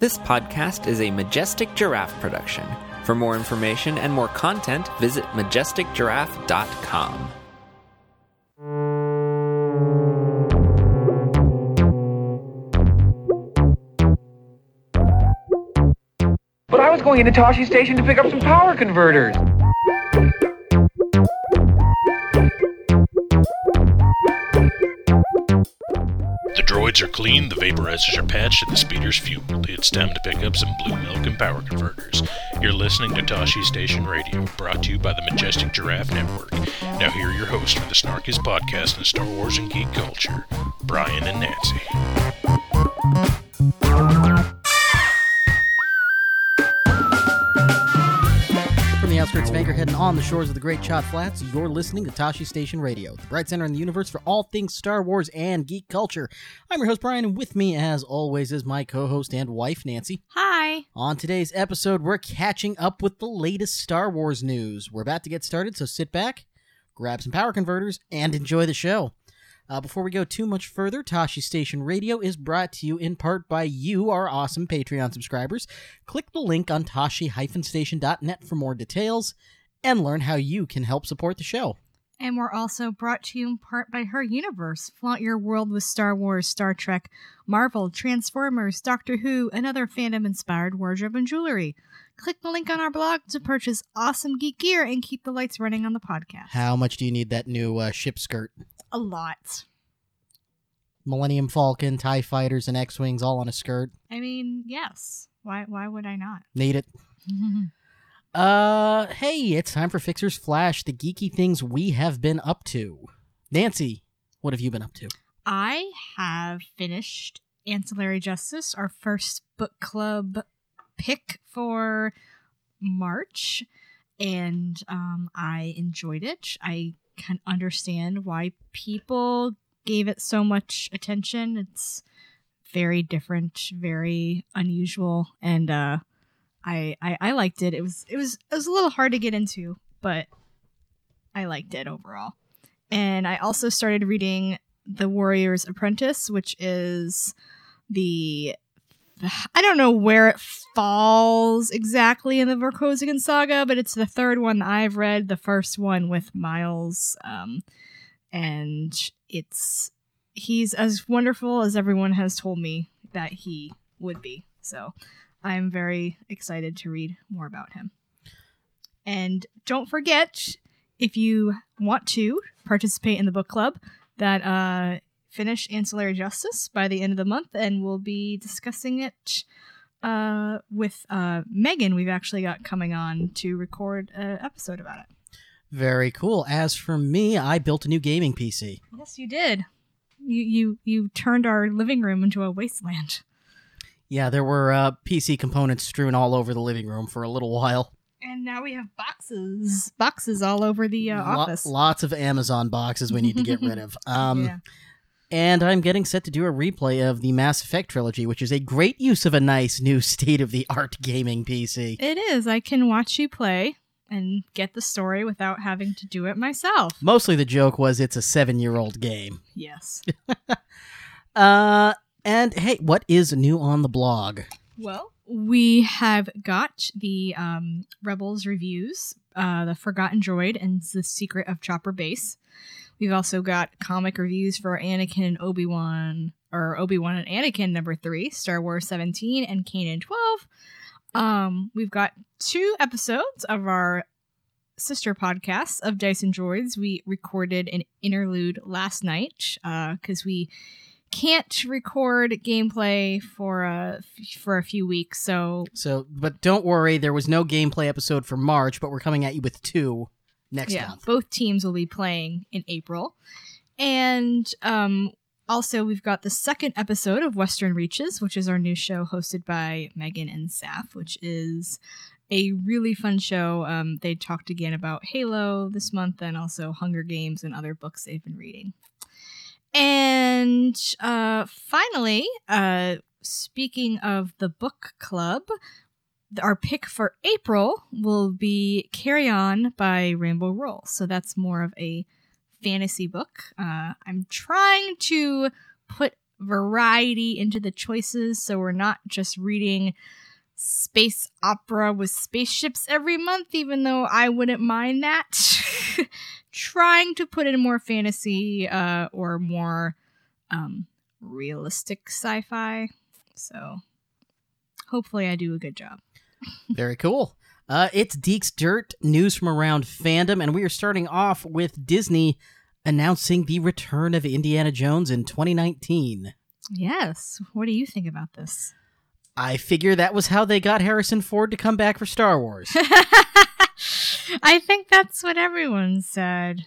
This podcast is a Majestic Giraffe production. For more information and more content, visit majesticgiraffe.com. But I was going into Tosche Station to pick up some power converters. Droids are clean, the vaporizers are patched, and the speeder's fueled. It's time to pick up some blue milk and power converters. You're listening to Tosche Station Radio, brought to you by the Majestic Giraffe Network. Now, here are your hosts for the snarkiest podcast in Star Wars and geek culture, Brian and Nancy. Outskirts of Anchorhead and on the shores of the Great Chott Flats, you're listening to Tosche Station Radio, the bright center in the universe for all things Star Wars and geek culture. I'm your host, Brian, and with me, as always, is my co host and wife, Nancy. Hi. On today's episode, we're catching up with the latest Star Wars news. We're about to get started, so sit back, grab some power converters, and enjoy the show. Uh, before we go too much further, Tosche Station Radio is brought to you in part by you, our awesome Patreon subscribers. Click the link on tosche-station.net for more details and learn how you can help support the show. And we're also brought to you in part by Her Universe. Flaunt your world with Star Wars, Star Trek, Marvel, Transformers, Doctor Who, and other fandom inspired wardrobe and jewelry. Click the link on our blog to purchase awesome geek gear and keep the lights running on the podcast. How much do you need that new uh, ship skirt? A lot. Millennium Falcon, TIE Fighters, and X-Wings all on a skirt. I mean, yes. Why why would I not? Need it. Uh, hey, it's time for Fixer's Flash, the geeky things we have been up to. Nancy, what have you been up to? I have finished Ancillary Justice, our first book club pick for March, and um, I enjoyed it. I can understand why people gave it so much attention. It's very different, very unusual, and uh, I, I I liked it. It was it was it was a little hard to get into, but I liked it overall. And I also started reading The Warrior's Apprentice, which is the I don't know where it falls exactly in the Vorkosigan saga, but it's the third one I've read. The first one with Miles, um, and it's he's as wonderful as everyone has told me that he would be. So I'm very excited to read more about him. And don't forget, if you want to participate in the book club, that uh, finish Ancillary Justice by the end of the month, and we'll be discussing it uh, with uh, Megan. We've actually got coming on to record an episode about it. Very cool. As for me, I built a new gaming PC. Yes, you did. You you you turned our living room into a wasteland. Yeah, there were uh, PC components strewn all over the living room for a little while. And now we have boxes, boxes all over the uh, Lo- office. lots of Amazon boxes we need to get rid of. Um, yeah. And I'm getting set to do a replay of the Mass Effect trilogy, which is a great use of a nice new state of the art gaming PC. It is. I can watch you play and get the story without having to do it myself. Mostly the joke was it's a seven year old game. Yes. Uh, and hey, what is new on the blog? Well, we have got the um, Rebels reviews, uh, The Forgotten Droid, and The Secret of Chopper Base. We've also got comic reviews for Anakin and Obi Wan, or Obi Wan and Anakin number three, Star Wars 17, and Kanan 12. Um, we've got two episodes of our sister podcast of and Droids. We recorded an interlude last night because we can't record gameplay for a for a few weeks. So So, but don't worry, there was no gameplay episode for March, but we're coming at you with two next yeah, month. both teams will be playing in April, and um, also we've got the second episode of Western Reaches, which is our new show hosted by Megan and Saf, which is a really fun show. Um, they talked again about Halo this month and also Hunger Games and other books they've been reading. And uh, finally, uh, speaking of the book club, our pick for April will be Carry On by Rainbow Rowell. So that's more of a fantasy book. Uh, I'm trying to put variety into the choices. So we're not just reading space opera with spaceships every month, even though I wouldn't mind that. Trying to put in more fantasy uh, or more um, realistic sci fi. So hopefully I do a good job. Very cool. Uh, it's Deak's Dirt news from around fandom, and we are starting off with Disney announcing the return of Indiana Jones in 2019. Yes. What do you think about this? I figure that was how they got Harrison Ford to come back for Star Wars. I think that's what everyone said.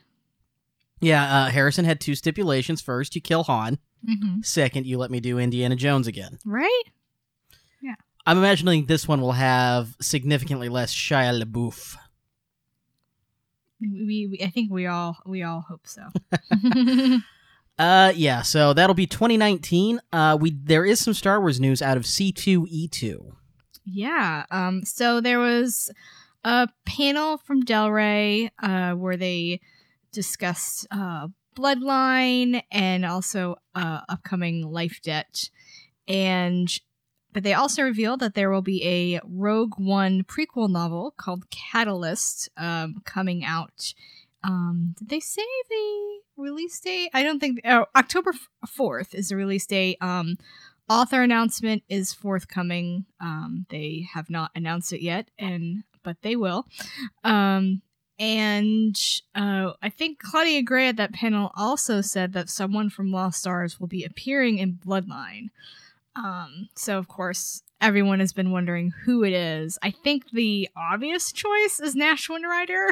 yeah, uh, Harrison had two stipulations. First, you kill Han. hmm Second, you let me do Indiana Jones again. Right? I'm imagining this one will have significantly less Shia LaBeouf. We, we I think we all we all hope so. Uh, yeah. So that'll be 2019. Uh, we there is some Star Wars news out of C2E2. yeah. Um. So there was a panel from Del Rey, uh, where they discussed uh Bloodline and also uh upcoming Life Debt, and but they also revealed that there will be a Rogue One prequel novel called Catalyst, um, coming out. Um, did they say the release date? I don't think. Oh, October fourth is the release date. Um, author announcement is forthcoming. Um, they have not announced it yet, and but they will. Um, and uh, I think Claudia Gray at that panel also said that someone from Lost Stars will be appearing in Bloodline. Um, so of course everyone has been wondering who it is. I think the obvious choice is Nash Rider,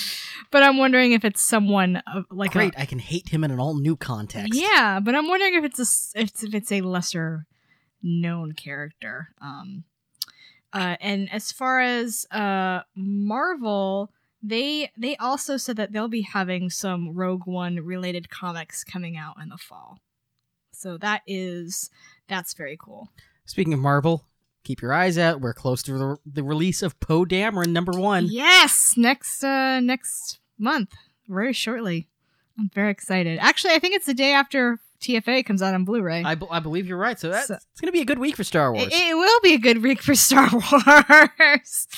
but I'm wondering if it's someone of, like Great, I can hate him in an all new context. yeah, but I'm wondering if it's a if it's, if it's a lesser known character. Um, uh, and as far as uh Marvel, they they also said that they'll be having some Rogue One related comics coming out in the fall. So that is that's very cool. Speaking of Marvel, keep your eyes out. We're close to the, the release of Poe Dameron number one. Yes, next uh next month, very shortly. I'm very excited. Actually, I think it's the day after TFA comes out on Blu-ray. I, I believe you're right. So that's So- it's going to be a good week for Star Wars. It, it will be a good week for Star Wars.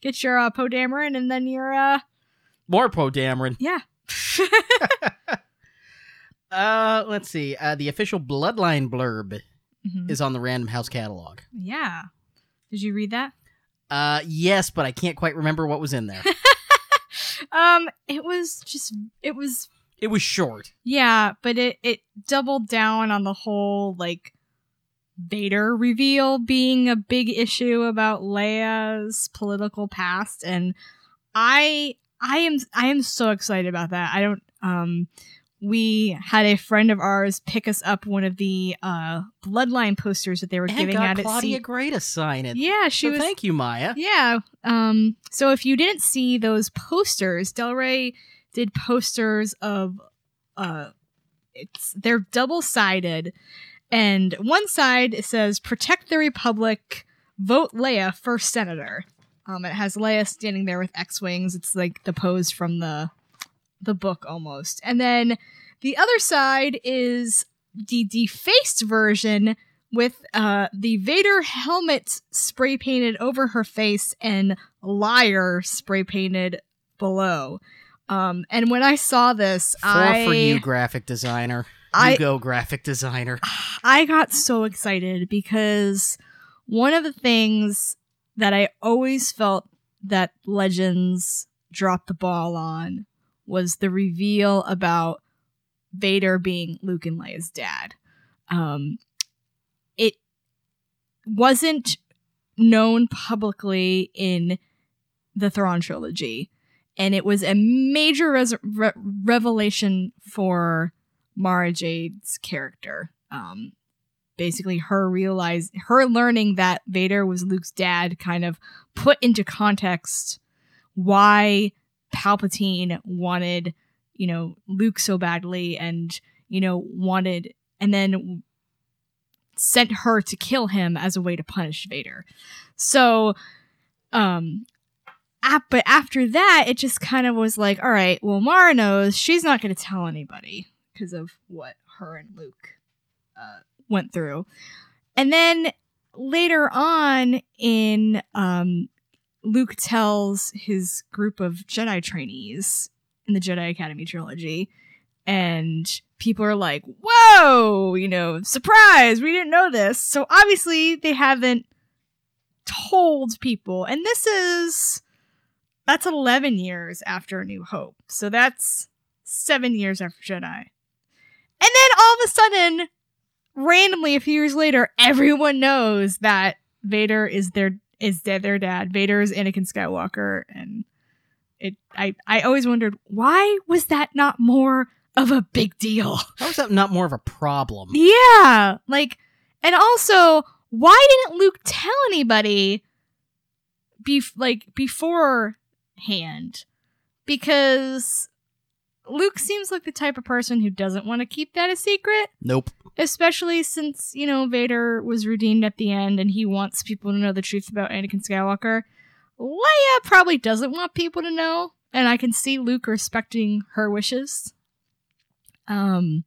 Get your uh, Poe Dameron and then your uh More Poe Dameron. yeah. Uh, let's see. Uh, the official Bloodline blurb Mhm. is on the Random House catalog. Yeah. Did you read that? Uh, yes, but I can't quite remember what was in there. Um, it was just it was it was short. yeah, but it it doubled down on the whole like Vader reveal being a big issue about Leia's political past and I I am I am so excited about that. I don't um we had a friend of ours pick us up one of the uh bloodline posters that they were And giving got out at Claudia Gray to sign it. Yeah, she so was thank you, Maya. yeah. Um. So if you didn't see those posters, Del Rey did posters of, uh, it's they're double sided, and one side it says "Protect the Republic, vote Leia for senator." Um. It has Leia standing there with X wings. It's like the pose from the, the book almost, and then the other side is the defaced version with uh the Vader helmet spray painted over her face and liar spray painted below. Um and when I saw this, Four I for you, graphic designer. I go, graphic designer. I got so excited because one of the things that I always felt that Legends dropped the ball on was the reveal about Vader being Luke and Leia's dad. Um, it wasn't known publicly in the Thrawn trilogy, and it was a major res- re- revelation for Mara Jade's character. Um, basically, her realize her learning that Vader was Luke's dad kind of put into context why Palpatine wanted, you know, Luke so badly, and you know wanted, and then sent her to kill him as a way to punish Vader. So, um, ap- but after that, it just kind of was like, all right, well, Mara knows she's not going to tell anybody because of what her and Luke uh, went through. And then later on in um Luke tells his group of Jedi trainees in the Jedi Academy trilogy and people are like, "Whoa, you know, surprise, we didn't know this." So obviously they haven't told people. And this is that's 11 years after A New Hope. So that's 7 years after Jedi. And then all of a sudden randomly a few years later, everyone knows that Vader is their is their, their dad. Vader is Anakin Skywalker, and it. I I always wondered why was that not more of a big deal? How is that not more of a problem? Yeah, like, and also, why didn't Luke tell anybody? Be like beforehand, because Luke seems like the type of person who doesn't want to keep that a secret Nope. especially since you know Vader was redeemed at the end and he wants people to know the truth about Anakin Skywalker. Leia probably doesn't want people to know, and I can see Luke respecting her wishes. Um,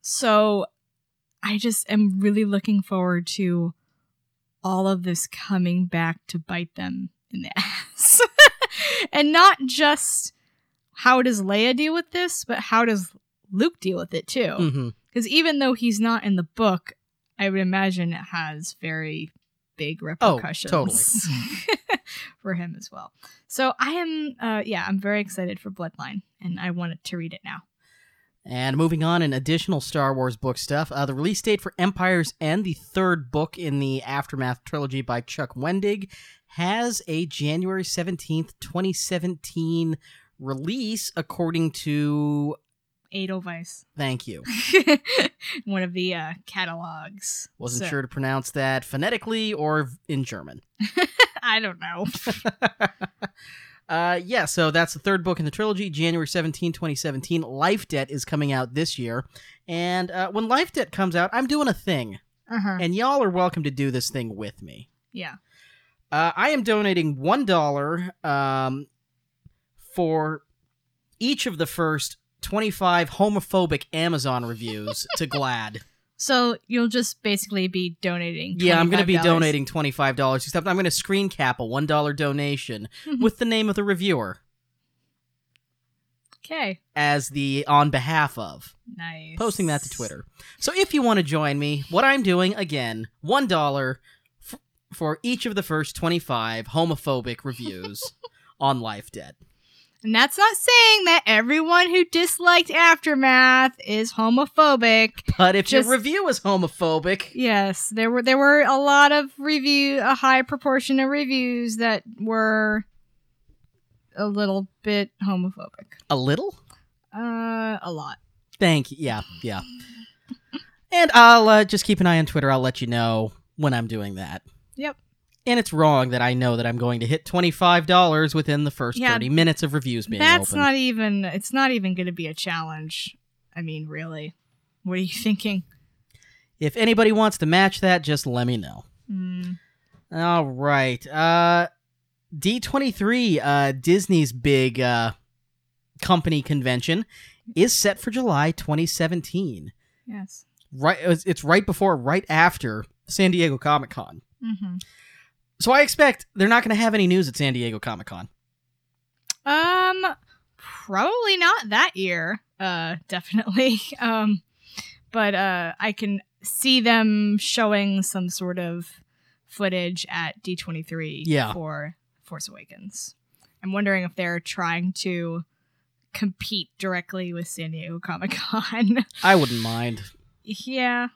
so I just am really looking forward to all of this coming back to bite them in the ass, and not just how does Leia deal with this, but how does Luke deal with it too because even though he's not in the book, I would imagine it has very big repercussions. Oh, repercussions totally. for him as well. So I am, uh, yeah, I'm very excited for Bloodline, and I wanted to read it now. And moving on in additional Star Wars book stuff, uh, the release date for Empire's End, the third book in the Aftermath trilogy by Chuck Wendig, has a January 17th, 2017 release, according to. Edelweiss, Thank you. one of the uh, catalogs. Wasn't So- sure to pronounce that phonetically or in German. I don't know. Uh, yeah, so that's the third book in the trilogy, January 17, 2017. Life Debt is coming out this year. And uh, when Life Debt comes out, I'm doing a thing. uh-huh. And y'all are welcome to do this thing with me. Yeah. Uh, I am donating $1 um, for each of the first 25 homophobic Amazon reviews to GLAAD. So you'll just basically be donating. Yeah, I'm going to be donating $25, except I'm going to screen cap a $1 donation mm-hmm. with the name of the reviewer Okay. as the on behalf of. Nice. posting that to Twitter. So if you want to join me, what I'm doing again, one dollar f- for each of the first 25 homophobic reviews on Life Debt. And that's not saying that everyone who disliked Aftermath is homophobic. But if Just- your review is homophobic, Yes, there were there were a lot of review, a high proportion of reviews that were a little bit homophobic. a little, Uh, a lot. thank you. Yeah, yeah. And I'll uh, just keep an eye on Twitter. I'll let you know when I'm doing that. Yep. And it's wrong that I know that I'm going to hit $25 within the first Yeah, 30 minutes of reviews being That's open. not even. It's not even going to be a challenge. I mean, really, what are you thinking? if anybody wants to match that, just let me know. Hmm. All right. Uh D23, uh Disney's big uh company convention is set for July 2017. Yes. Right it's, right before right after San Diego Comic-Con. Mm-hmm. So I expect they're not going to have any news at San Diego Comic-Con. Um, probably not that year. Uh, definitely. Um, but uh, I can see them showing some sort of footage at D twenty three. Yeah. For Force Awakens. I'm wondering if they're trying to compete directly with San Diego Comic Con. I wouldn't mind. yeah.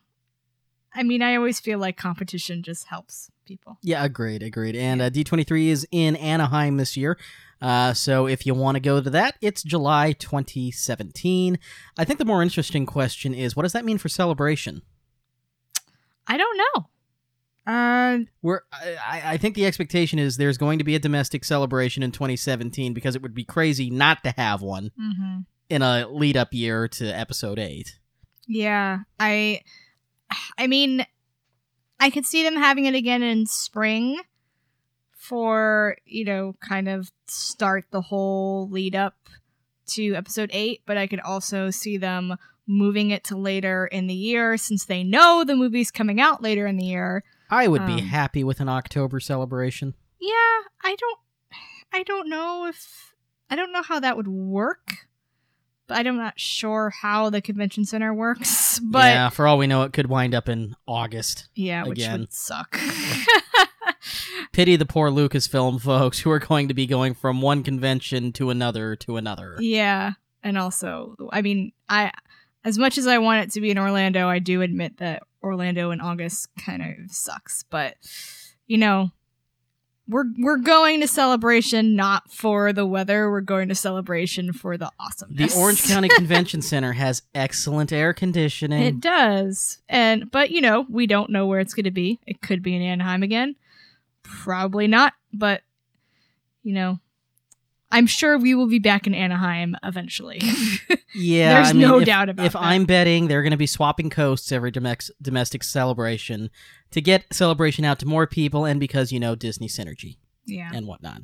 I mean, I always feel like competition just helps people. Yeah, agreed, agreed. And uh, D23 is in Anaheim this year. Uh, so if you want to go to that, it's July 2017. I think the more interesting question is what does that mean for celebration? I don't know. Uh, We're, I, I think the expectation is there's going to be a domestic celebration in 2017 because it would be crazy not to have one mhm. in a lead up year to episode 8. Yeah, I I mean I could see them having it again in spring for, you know, kind of start the whole lead up to episode 8, but I could also see them moving it to later in the year since they know the movie's coming out later in the year. I would be Um, happy with an October celebration. Yeah, I don't I don't know if I don't know how that would work. But I'm not sure how the convention center works. But yeah, for all we know, it could wind up in August. Yeah, which Again. would suck. Pity the poor Lucasfilm folks who are going to be going from one convention to another to another. yeah, and also, I mean, I as much as I want it to be in Orlando, I do admit that Orlando in August kind of sucks. But you know, we're we're going to celebration not for the weather. We're going to celebration for the awesome. The. Orange County Convention Center has excellent air conditioning. It does. And but you know, we don't know where it's going to be. It could be in Anaheim again. Probably not, but you know, I'm sure we will be back in Anaheim eventually. yeah, There's I mean, no if- doubt about it. If that. I'm betting, they're going to be swapping coasts every domex- domestic celebration to get celebration out to more people, and because you know Disney synergy. yeah. and whatnot.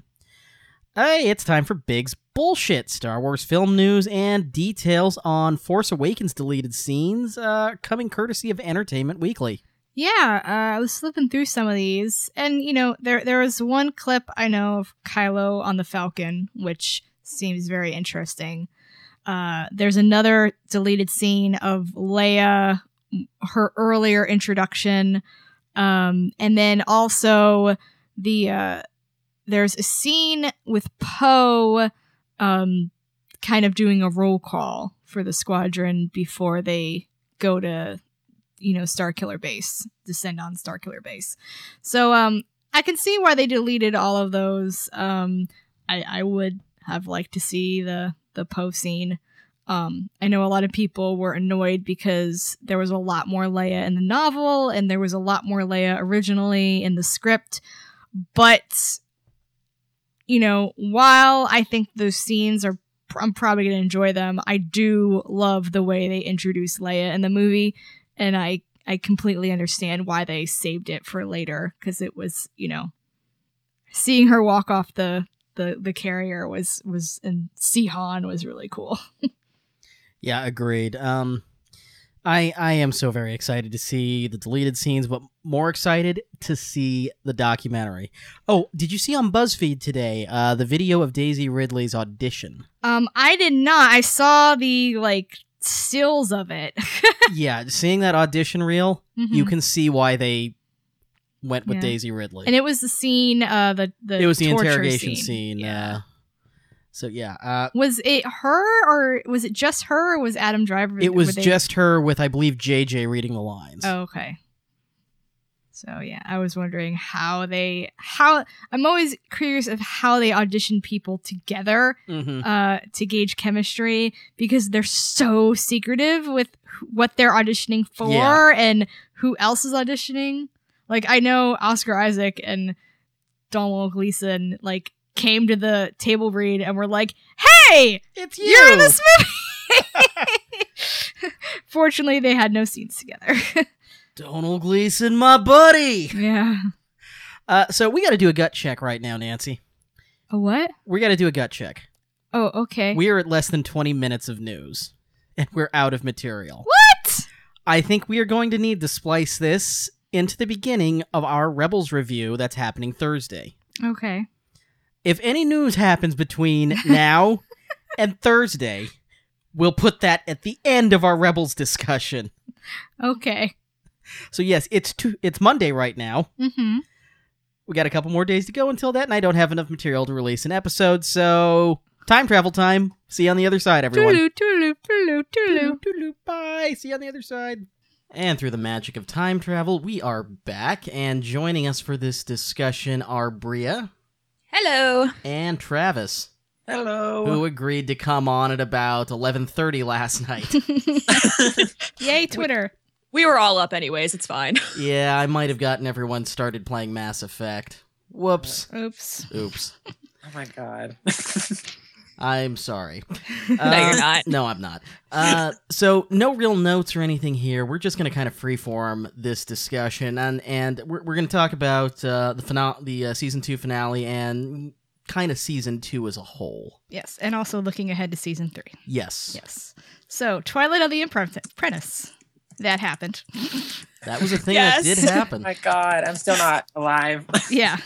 Hey, it's time for Biggs' bullshit Star Wars film news and details on Force Awakens deleted scenes, uh, coming courtesy of Entertainment Weekly. Yeah, uh, I was flipping through some of these, and you know, there there was one clip I know of Kylo on the Falcon, which seems very interesting. Uh, there's another deleted scene of Leia, her earlier introduction, um, and then also the uh, there's a scene with Poe, um, kind of doing a roll call for the squadron before they go to you know Starkiller Base, descend on Starkiller Base. So um I can see why they deleted all of those. Um I I would have liked to see the the Poe scene. Um I know a lot of people were annoyed because there was a lot more Leia in the novel and there was a lot more Leia originally in the script. But you know, while I think those scenes are I'm probably to enjoy them. I do love the way they introduce Leia in the movie and I I completely understand why they saved it for later because it was you know seeing her walk off the the the carrier was was and see Han was really cool. Yeah, agreed. Um, I I am so very excited to see the deleted scenes, but more excited to see the documentary. Oh, did you see on BuzzFeed today uh, the video of Daisy Ridley's audition? Um, I did not. I saw the like stills of it. yeah, seeing that audition reel, you Mhm. can see why they went with Yeah. Daisy Ridley. and it was the scene. Uh, the the it was the interrogation scene. scene. Yeah. Uh, so yeah, uh, Was it her or was it just her or was Adam Driver? it was they- just her with I believe JJ reading the lines. Oh, okay. So yeah, I was wondering how they how I'm always curious of how they audition people together Mhm. uh to gauge chemistry because they're so secretive with what they're auditioning for Yeah. and who else is auditioning. Like I know Oscar Isaac and Domhnall Gleeson like came to the table read and were like, "Hey, It's you're in this movie." Fortunately, they had no scenes together. Domhnall Gleeson, my buddy. yeah. Uh, so we got to do a gut check right now, Nancy. A what? We got to do a gut check. Oh, okay. We are at less than 20 minutes of news, and we're out of material. what? I think we are going to need to splice this into the beginning of our Rebels review that's happening Thursday. Okay. If any news happens between now and Thursday, we'll put that at the end of our Rebels discussion. Okay. So yes, it's two, it's Monday right now. Mm-hmm. We got a couple more days to go until that, and I don't have enough material to release an episode, so time travel time. See you on the other side, everyone. Toodaloo, toodaloo, toodaloo, toodaloo. Toodaloo, Bye. See you on the other side. And through the magic of time travel, we are back, and joining us for this discussion are Bria Hello. and Travis, Hello. who agreed to come on at about 11:30 last night. Yay, Twitter. We were all up anyways, it's fine. yeah, I might have gotten everyone started playing Mass Effect. Whoops. Oops. Oops. Oh my god. I'm sorry. no, Uh, you're not. No, I'm not. Uh, so no real notes or anything here. We're just going to kind of freeform this discussion, and and we're, we're going to talk about uh, the finale, the uh, season two finale, and kind of season two as a whole. Yes, and also looking ahead to season three. Yes. Yes. So, Twilight of the Apprentice. That happened. That was a thing Yes. that did happen. my God, I'm still not alive. yeah.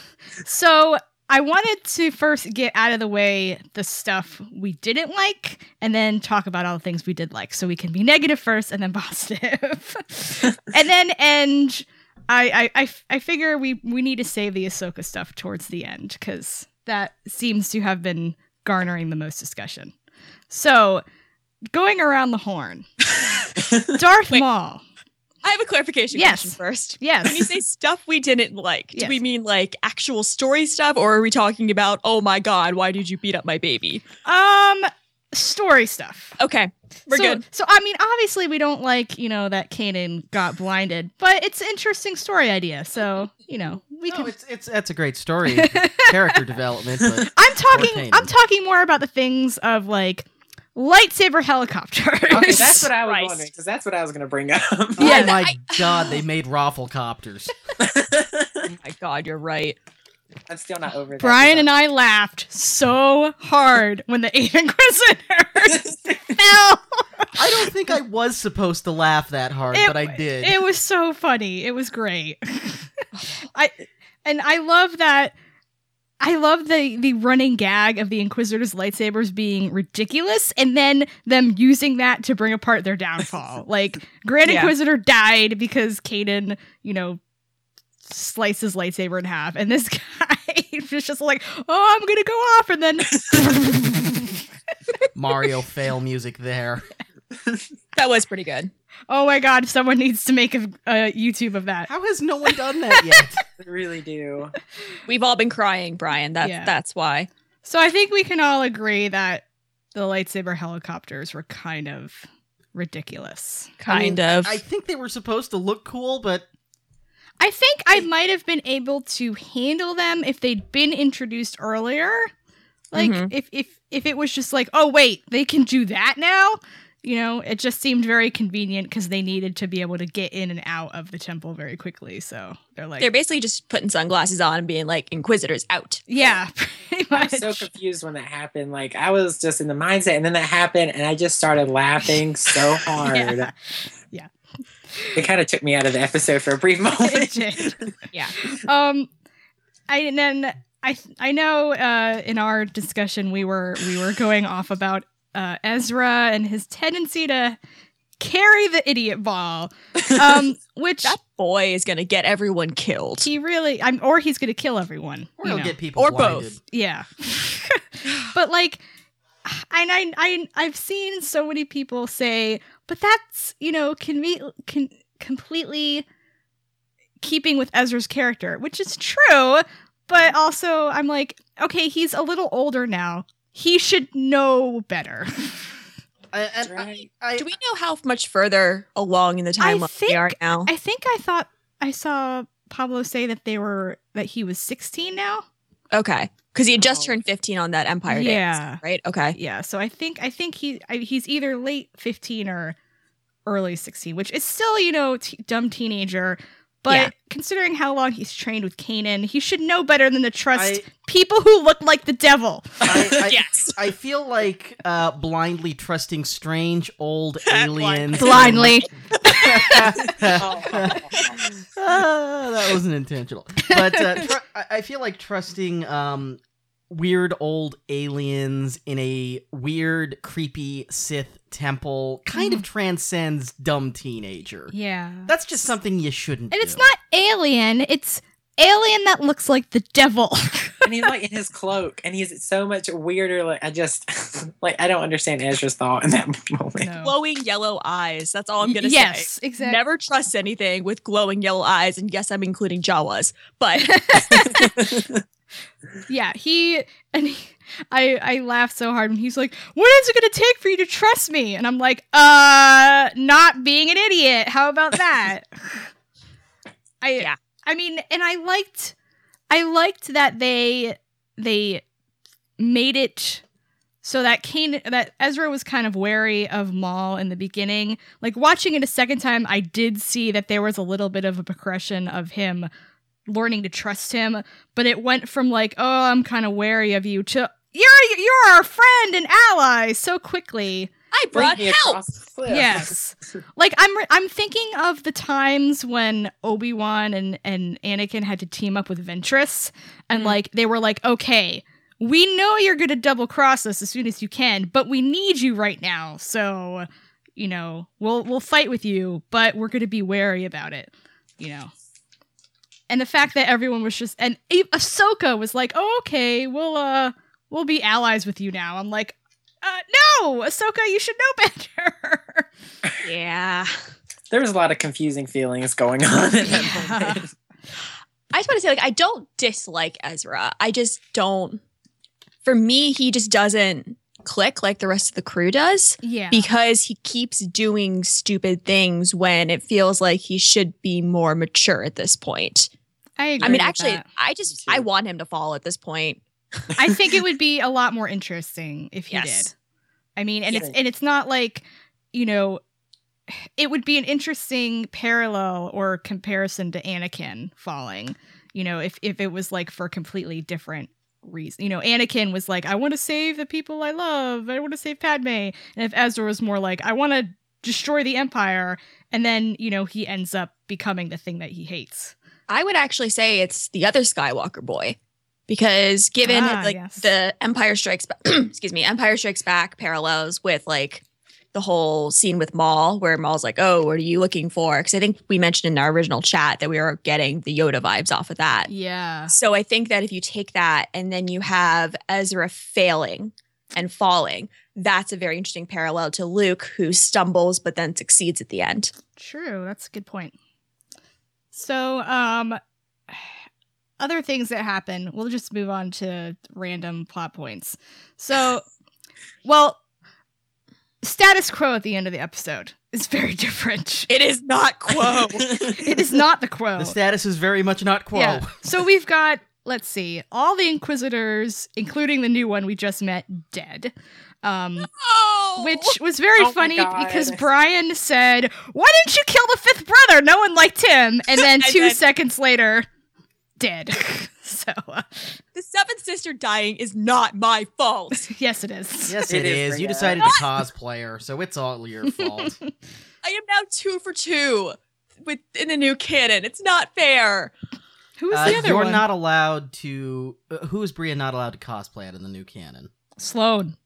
So, I wanted to first get out of the way the stuff we didn't like and then talk about all the things we did like. So we can be negative first and then positive. and then end. I, I, I, I figure we, we need to save the Ahsoka stuff towards the end because that seems to have been garnering the most discussion. So, going around the horn, Darth Wait. Maul. I have a clarification Yes. question first. Yes. When you say stuff we didn't like, do Yes. we mean like actual story stuff, or are we talking about, oh my god, why did you beat up my baby? Um, story stuff. Okay, we're so, good. So I mean, obviously we don't like you know that Kanan got blinded, but it's an interesting story idea. So you know we No, can. it's it's that's a great story, character development. But I'm talking. I'm talking more about the things of like lightsaber helicopter. Okay, that's what I was Christ. wondering because that's what I was going to bring up. Oh yeah, oh my god, they made rafflecopters. Oh my god, you're right. I'm still not over that. Brian and I laughed so hard when the eight Inquisitors fell. I don't think I was supposed to laugh that hard, It- but I did. It was so funny. It was great. I and I love that I love the the running gag of the Inquisitors lightsabers being ridiculous and then them using that to bring apart their downfall. like Grand Yeah. Inquisitor died because Caden, you know, sliced his lightsaber in half and this guy was just like, "Oh, I'm going to go off." And then Mario fail music there. That was pretty good. Oh my god, someone needs to make a, a YouTube of that. How has no one done that yet? I really do. We've all been crying, Brian. That's Yeah. that's why. So I think we can all agree that the lightsaber helicopters were kind of ridiculous. Kind I mean, of. I think they were supposed to look cool, but I think I might have been able to handle them if they'd been introduced earlier. Like Mhm. if if if it was just like, "Oh wait, they can do that now?" You know, it just seemed very convenient cuz they needed to be able to get in and out of the temple very quickly. So, they're like They're basically just putting sunglasses on and being like, Inquisitors out. Yeah, pretty I much. was so confused when that happened. Like I was just in the mindset, and then that happened, and I just started laughing so hard. Yeah. Yeah. It kind of took me out of the episode for a brief It moment. did. Yeah. um i and then i i know uh in our discussion we were we were going off about uh ezra and his tendency to carry the idiot ball um which That boy is gonna get everyone killed. he really i'm or he's gonna kill everyone or he'll know. get people Or blinded. both. yeah but like and I, I i've seen so many people say but that's you know can be can completely keeping with ezra's character which is true but also i'm like okay he's a little older now he should know better I, and right. I, I, Do we know how much further along in the timeline think- we are now? i think i thought i saw pablo say that they were that he was 16 now okay. Because he had just Oh. turned 15 on that Empire Day. Yeah. Right? Okay. Yeah, so I think I think he I, he's either late 15 or early 16, which is still, you know, t- dumb teenager, but Yeah. considering how long he's trained with Kanan, he should know better than to trust I- people who look like the devil. I, I, Yes. I feel like uh, blindly trusting strange old aliens. Blindly. Ah, that wasn't intentional. But uh, tr- I- I feel like trusting um, weird old aliens in a weird, creepy Sith temple kind of mm-hmm. transcends dumb teenager. Yeah. That's just something you shouldn't And it's not alien, it's alien that looks like the devil. and he's like in his cloak, and he's so much weirder. Like I just like I don't understand Ezra's thought in that moment. No. Glowing yellow eyes. That's all I'm going to yes, say. Yes exactly. Never trust anything with glowing yellow eyes. And yes, I'm including Jawas. But Yeah, he and he, I I laughed so hard when he's like, "What is it going to take for you to trust me?" And I'm like, "Uh, not being an idiot. How about that?" I Yeah. I mean, and I liked I liked that they they made it so that Kane that Ezra was kind of wary of Maul in the beginning. Like watching it a second time, I did see that there was a little bit of a progression of him learning to trust him, but it went from like, "Oh, I'm kind of wary of you" to "You're you're our friend and ally" so quickly. I brought me help. across the cliff. Yes. like I'm re- I'm thinking of the times when Obi-Wan and and Anakin had to team up with Ventress and Mhm. like they were like, "Okay, we know you're going to double cross us as soon as you can, but we need you right now." So, you know, we'll we'll fight with you, but we're going to be wary about it, you know. And the fact that everyone was just and e- Ahsoka was like, "Oh, okay, we'll uh we'll be allies with you now." I'm like, uh, no, Ahsoka, you should know better. Yeah. There was a lot of confusing feelings going on at that Yeah. moment. I just want to say, like, I don't dislike Ezra. I just don't. For me, he just doesn't click like the rest of the crew does yeah. because he keeps doing stupid things when it feels like he should be more mature at this point. I agree. I mean, with actually, that. I just I want him to fall at this point. I think it would be a lot more interesting if he Yes. did. I mean, and it's and it's not like, you know, it would be an interesting parallel or comparison to Anakin falling. You know, if if it was like for completely different reason. You know, Anakin was like, I want to save the people I love. I want to save Padme. And if Ezra was more like, I want to destroy the Empire, and then you know he ends up becoming the thing that he hates. I would actually say it's the other Skywalker boy. Because given Ah, like yes. the Empire Strikes Back, excuse me, Empire Strikes Back parallels with like the whole scene with Maul, where Maul's like, "Oh, what are you looking for?" Because I think we mentioned in our original chat that we were getting the Yoda vibes off of that. Yeah. So I think that if you take that and then you have Ezra failing and falling, that's a very interesting parallel to Luke, who stumbles but then succeeds at the end. True, that's a good point. So, um other things that happen, we'll just move on to random plot points. So, well, status quo at the end of the episode is very different. It is not Quo. It is not the quo. The status is very much not quo. Yeah. So we've got, let's see, all the Inquisitors, including the new one we just met, dead. Um, oh, which was very Oh funny because Brian said, "Why didn't you kill the fifth brother? No one liked him." And then And two then- seconds later, dead. so uh, the seventh sister dying is not my fault. yes, it is. Yes, It it is is. You decided to cosplay her, so it's all your fault. I am now two for two with in the new canon. It's not fair. Who was Uh, the other you're one? not allowed to. Uh, who is Bria not allowed to cosplay out in the new canon? Sloane.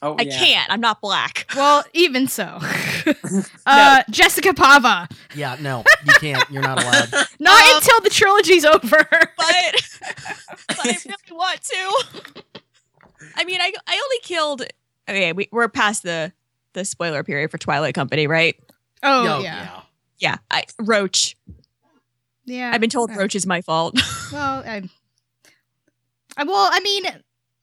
Oh, I yeah. can't. I'm not black. Well, even so, uh, Jessica Pava. Yeah, no, you can't. You're not allowed. Not Um, until the trilogy's over. but, but I really want to. I mean, I I only killed. Okay, we, we're past the the spoiler period for Twilight Company, right? oh Yo, yeah, Yeah, I, Roach. Yeah. I've been told Roach is my fault. Well, I, I well, I mean,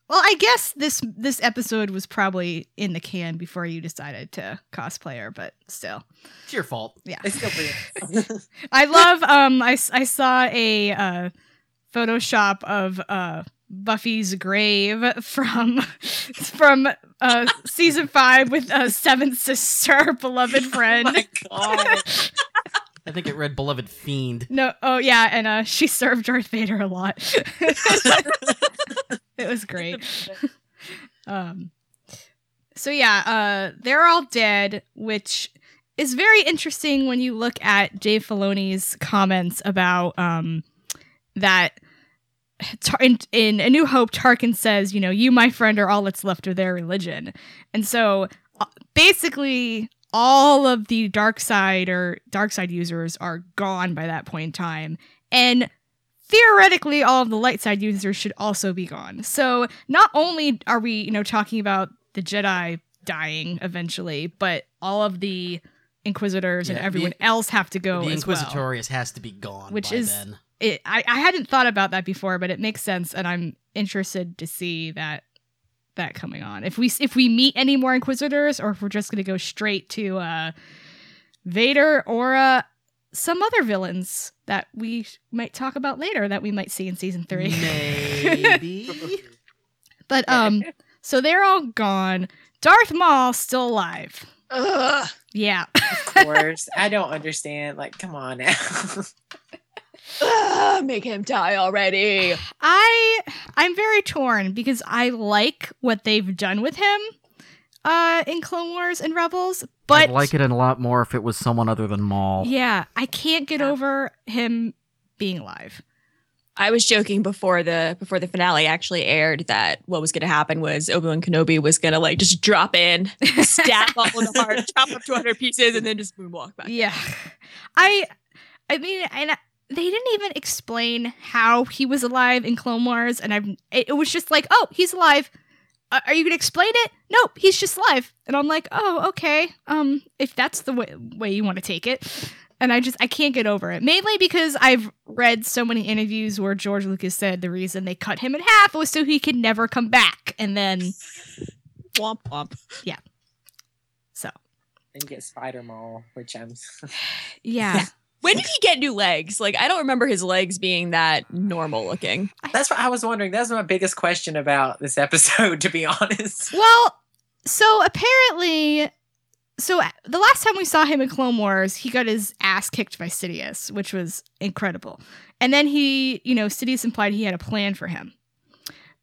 well, I guess this this episode was probably in the can before you decided to cosplay her, but still, It's your fault. yeah. It's still pretty. I love. Um, I I saw a uh, Photoshop of uh Buffy's grave from from uh season five with uh seventh sister, beloved oh friend. my god. I think it read "Beloved Fiend." No, oh yeah, and uh, she served Darth Vader a lot. it was great. um, so yeah, uh, they're all dead, which is very interesting when you look at Dave Filoni's comments about um that. In, in A New Hope, Tarkin says, "You know, you, my friend, are all that's left of their religion," and so uh, basically all of the dark side or dark side users are gone by that point in time. And theoretically all of the light side users should also be gone. So not only are we you know talking about the jedi dying eventually but all of the inquisitors and Yeah, the- everyone else have to go the as well. Inquisitorius has to be gone, Which by is- then. it, I, I hadn't thought about that before, but it makes sense, and I'm interested to see that that coming on. If we if we meet any more Inquisitors, or if we're just gonna go straight to uh, Vader or uh, some other villains that we sh- might talk about later that we might see in season three. Maybe. but um, so they're all gone. Darth Maul still alive. Ugh. Yeah. Of course. I don't understand. Like, come on now. Ugh, make him die already. I I'm very torn because I like what they've done with him uh in Clone Wars and Rebels, but I'd like it a lot more if it was someone other than Maul. yeah, I can't get over him being alive. I was joking before the before the finale actually aired that what was going to happen was Obi Wan Kenobi was going to like just drop in, stab all in the heart, chop up 200 pieces, and then just moonwalk back. Yeah. I I mean and I- they didn't even explain how he was alive in Clone Wars and I've it, it was just like, "Oh, he's alive." Uh, are you going to explain it? Nope, he's just alive. And I'm like, "Oh, okay. Um if that's the way, way you want to take it." And I just I can't get over it. Mainly because I've read so many interviews where George Lucas said the reason they cut him in half was so he could never come back. And then Womp womp. Yeah. So, and get Spider Maul, which I'm. yeah. When did he get new legs? Like I don't remember his legs being that normal looking. That's what I was wondering. That's my biggest question about this episode, to be honest. Well, so apparently, so the last time we saw him in Clone Wars, he got his ass kicked by Sidious, which was incredible. And then he, you know, Sidious implied he had a plan for him.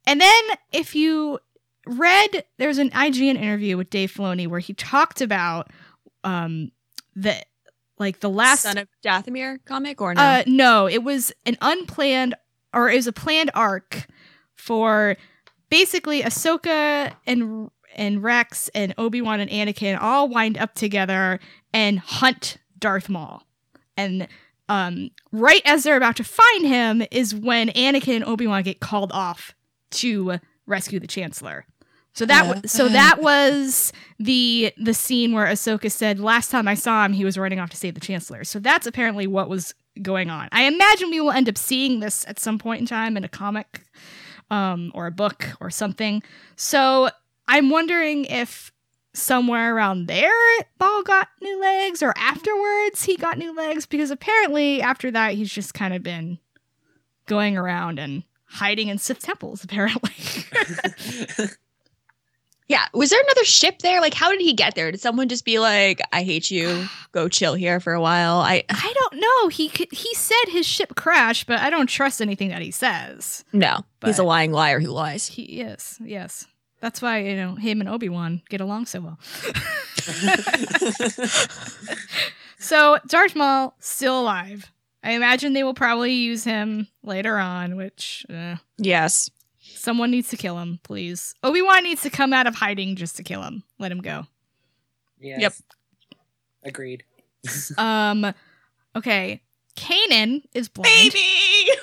And then if you read, there's an IGN interview with Dave Filoni where he talked about um the like the last Son of Dathomir comic or no? uh, no, it was an unplanned, or it was a planned arc for basically Ahsoka and and Rex and Obi Wan and Anakin all wind up together and hunt Darth Maul, and um, right as they're about to find him is when Anakin and Obi Wan get called off to rescue the Chancellor. So that wa- so that was the the scene where Ahsoka said, "Last time I saw him, he was running off to save the Chancellor." So that's apparently what was going on. I imagine we will end up seeing this at some point in time in a comic, um, or a book or something. So I'm wondering if somewhere around there Maul got new legs, or afterwards he got new legs, because apparently after that he's just kind of been going around and hiding in Sith temples. Apparently. yeah. Was there another ship there? Like how did he get there? Did someone just be like, "I hate you. Go chill here for a while"? I I don't know. He he said his ship crashed, but I don't trust anything that he says. no. he's a lying liar who lies. He is, yes. That's why you know him and Obi Wan get along so well. so Darth Maul still alive. I imagine they will probably use him later on, which uh, Yes. Someone needs to kill him, please. Obi Wan needs to come out of hiding just to kill him. Let him go. Yes. Yep. Agreed. Um, okay. Kanan is blind.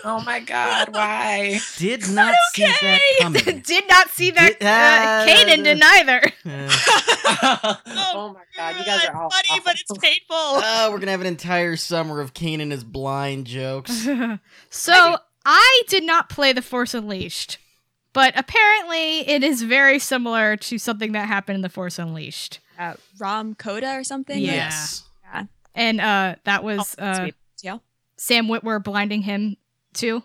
Oh my god, why? Did not see that coming. Did not see that. Did- Uh, uh, Kanan didn't either. Uh, oh my god, you guys are all funny, but it's painful. oh, we're gonna have an entire summer of Kanan is blind jokes. so I did not play The Force Unleashed, but apparently it is very similar to something that happened in The Force Unleashed. Uh, Rahm Kota or something. Yeah. Yes. And uh, that was Oh, uh. Yeah. Sam Witwer blinding him too.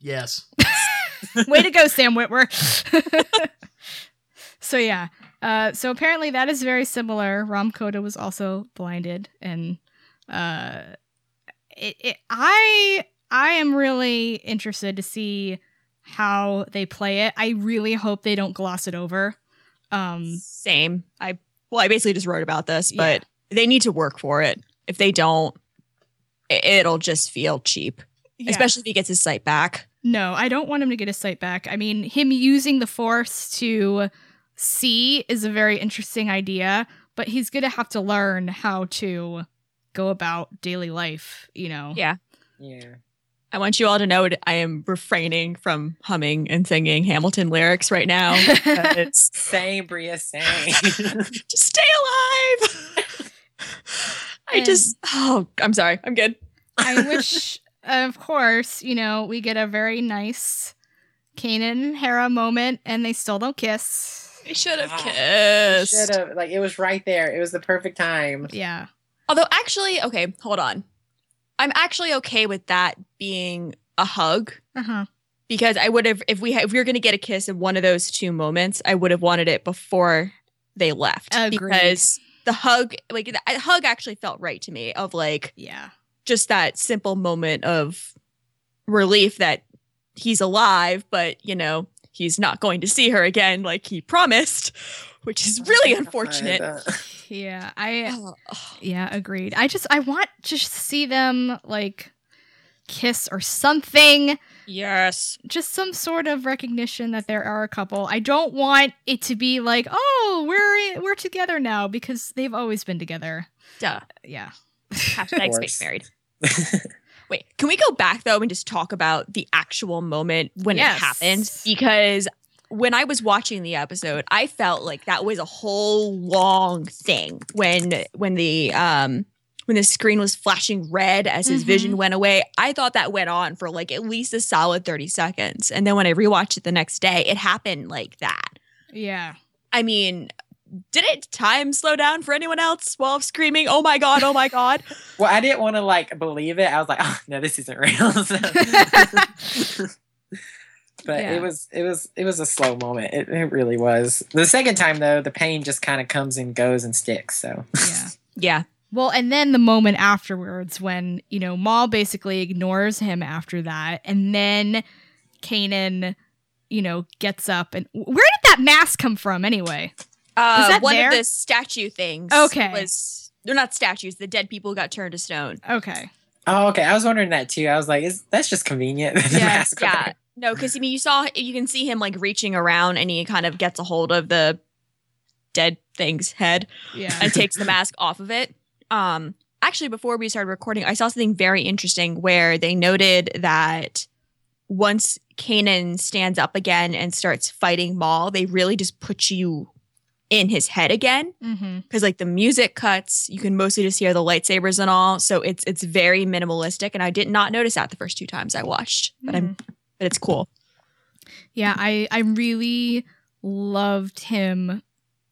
Yes. Way to go, Sam Witwer. so yeah. Uh, so apparently that is very similar. Rahm Kota was also blinded, and uh, it, it, I I am really interested to see how they play it. I really hope they don't gloss it over. Um, Same. I well, I basically just wrote about this, but they need to work for it. If they don't, it'll just feel cheap. yeah. Especially if he gets his sight back. No, I don't want him to get his sight back. I mean, him using the force to see is a very interesting idea, but he's going to have to learn how to go about daily life, you know. Yeah. Yeah. I want you all to know I am refraining from humming and singing Hamilton lyrics right now. it's Same, Bria, same. just stay alive. I And- just oh, I'm sorry. I'm good. I wish of course, you know, we get a very nice Kanan and Hera moment and they still don't kiss. We should have Ah, kissed. Should have like it was right there. It was the perfect time. Yeah. Although actually, okay, hold on. I'm actually okay with that being a hug Uh-huh. because I would have if we ha- if we were going to get a kiss in one of those two moments, I would have wanted it before they left Agreed. because the hug like the hug actually felt right to me of like Yeah. just that simple moment of relief that he's alive, but you know, he's not going to see her again like he promised, which is really unfortunate. Yeah, I Oh, yeah, agreed. I just I want to see them like kiss or something. yes. Just some sort of recognition that there are a couple. I don't want it to be like, "Oh, we're we're together now" because they've always been together. Duh. Yeah. Hashtag course. space married. Wait, can we go back though and just talk about the actual moment when Yes. it happened? Because when I was watching the episode, I felt like that was a whole long thing when when the um when the screen was flashing red as his Mhm. vision went away. I thought that went on for like at least a solid 30 seconds. And then when I rewatched it the next day, it happened like that. Yeah. I mean, did it time slow down for anyone else while screaming, "Oh my god, oh my god"? well, I didn't want to like believe it. I was like, oh no, this isn't real. So- but Yeah. it was it was it was a slow moment. It, it really was. The second time though, the pain just kind of comes and goes and sticks. So Yeah. Yeah. Well, and then the moment afterwards when, you know, Maul basically ignores him after that, and then Kanan, you know, gets up and where did that mask come from anyway? Uh, that one there? of the statue things. Okay. Was they're not statues. The dead people got turned to stone. Okay. oh okay, I was wondering that too. I was like, is that's just convenient? The Yeah, mask Yeah. No, because I mean, you saw you can see him like reaching around, and he kind of gets a hold of the dead thing's head Yeah. and takes the mask off of it. Um, actually, before we started recording, I saw something very interesting where they noted that once Kanan stands up again and starts fighting Maul, they really just put you in his head again mm-hmm. because like the music cuts, you can mostly just hear the lightsabers and all. So it's it's very minimalistic, and I did not notice that the first two times I watched, but I'm but it's cool. Yeah, I I really loved him,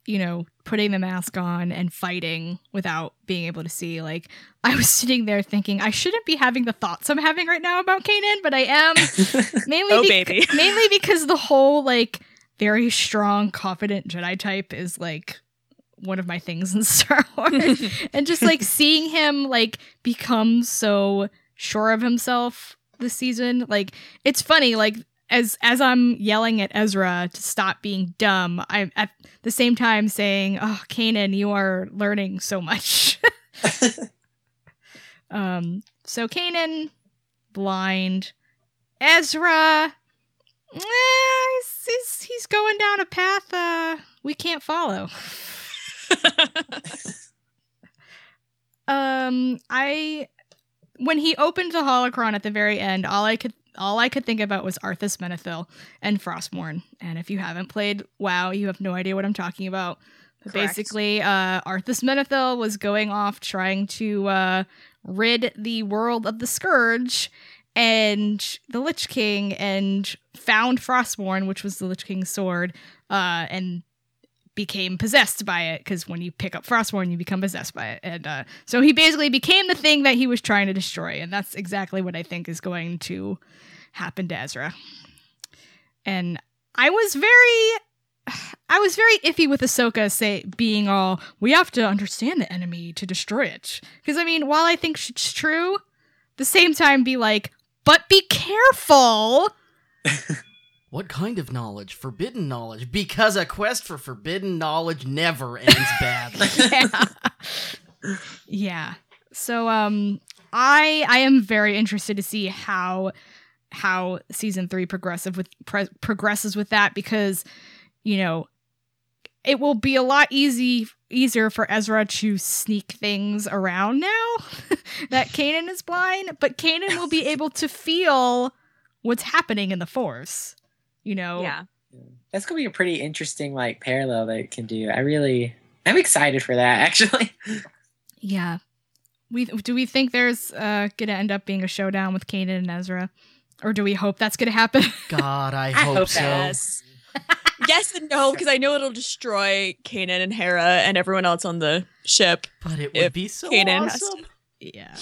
you know, putting the mask on and fighting without being able to see. Like I was sitting there thinking I shouldn't be having the thoughts I'm having right now about Kanan, but I am mainly Oh, baby. mainly because the whole like very strong, confident Jedi type is like one of my things in Star Wars. and just like seeing him like become so sure of himself this season, like it's funny, like as as I'm yelling at Ezra to stop being dumb, I'm at the same time saying, "Oh, Kanan, you are learning so much." um, so Kanan, blind, Ezra, eh, he's, he's, he's going down a path uh, we can't follow. um, I when he opened the holocron at the very end, all I could all I could think about was Arthas Menethil and Frostmourne. And if you haven't played WoW, you have no idea what I'm talking about. But Correct. basically, uh, Arthas Menethil was going off trying to uh, rid the world of the Scourge and the Lich King and found Frostmourne, which was the Lich King's sword, uh, and became possessed by it because when you pick up Frostmourne, you become possessed by it. And uh, so he basically became the thing that he was trying to destroy. And that's exactly what I think is going to happen to Ezra. And I was very. I was very iffy with Ahsoka say being all we have to understand the enemy to destroy it. Because I mean, while I think it's true, the same time be like, but be careful. What kind of knowledge? Forbidden knowledge. Because a quest for forbidden knowledge never ends badly. yeah. yeah. So um I I am very interested to see how how season 3 progressive with pre- progresses with that because you know it will be a lot easy easier for Ezra to sneak things around now that Kanan is blind, but Kanan will be able to feel what's happening in the force. You know, Yeah. That's gonna be a pretty interesting like parallel that it can do. I really I'm excited for that actually. Yeah. We do we think there's uh gonna end up being a showdown with Kanan and Ezra? Or do we hope that's gonna happen? God, I hope, hope so. Yes. yes and no, because I know it'll destroy Kanan and Hera and everyone else on the ship. But it would be so Kanan has awesome. yeah.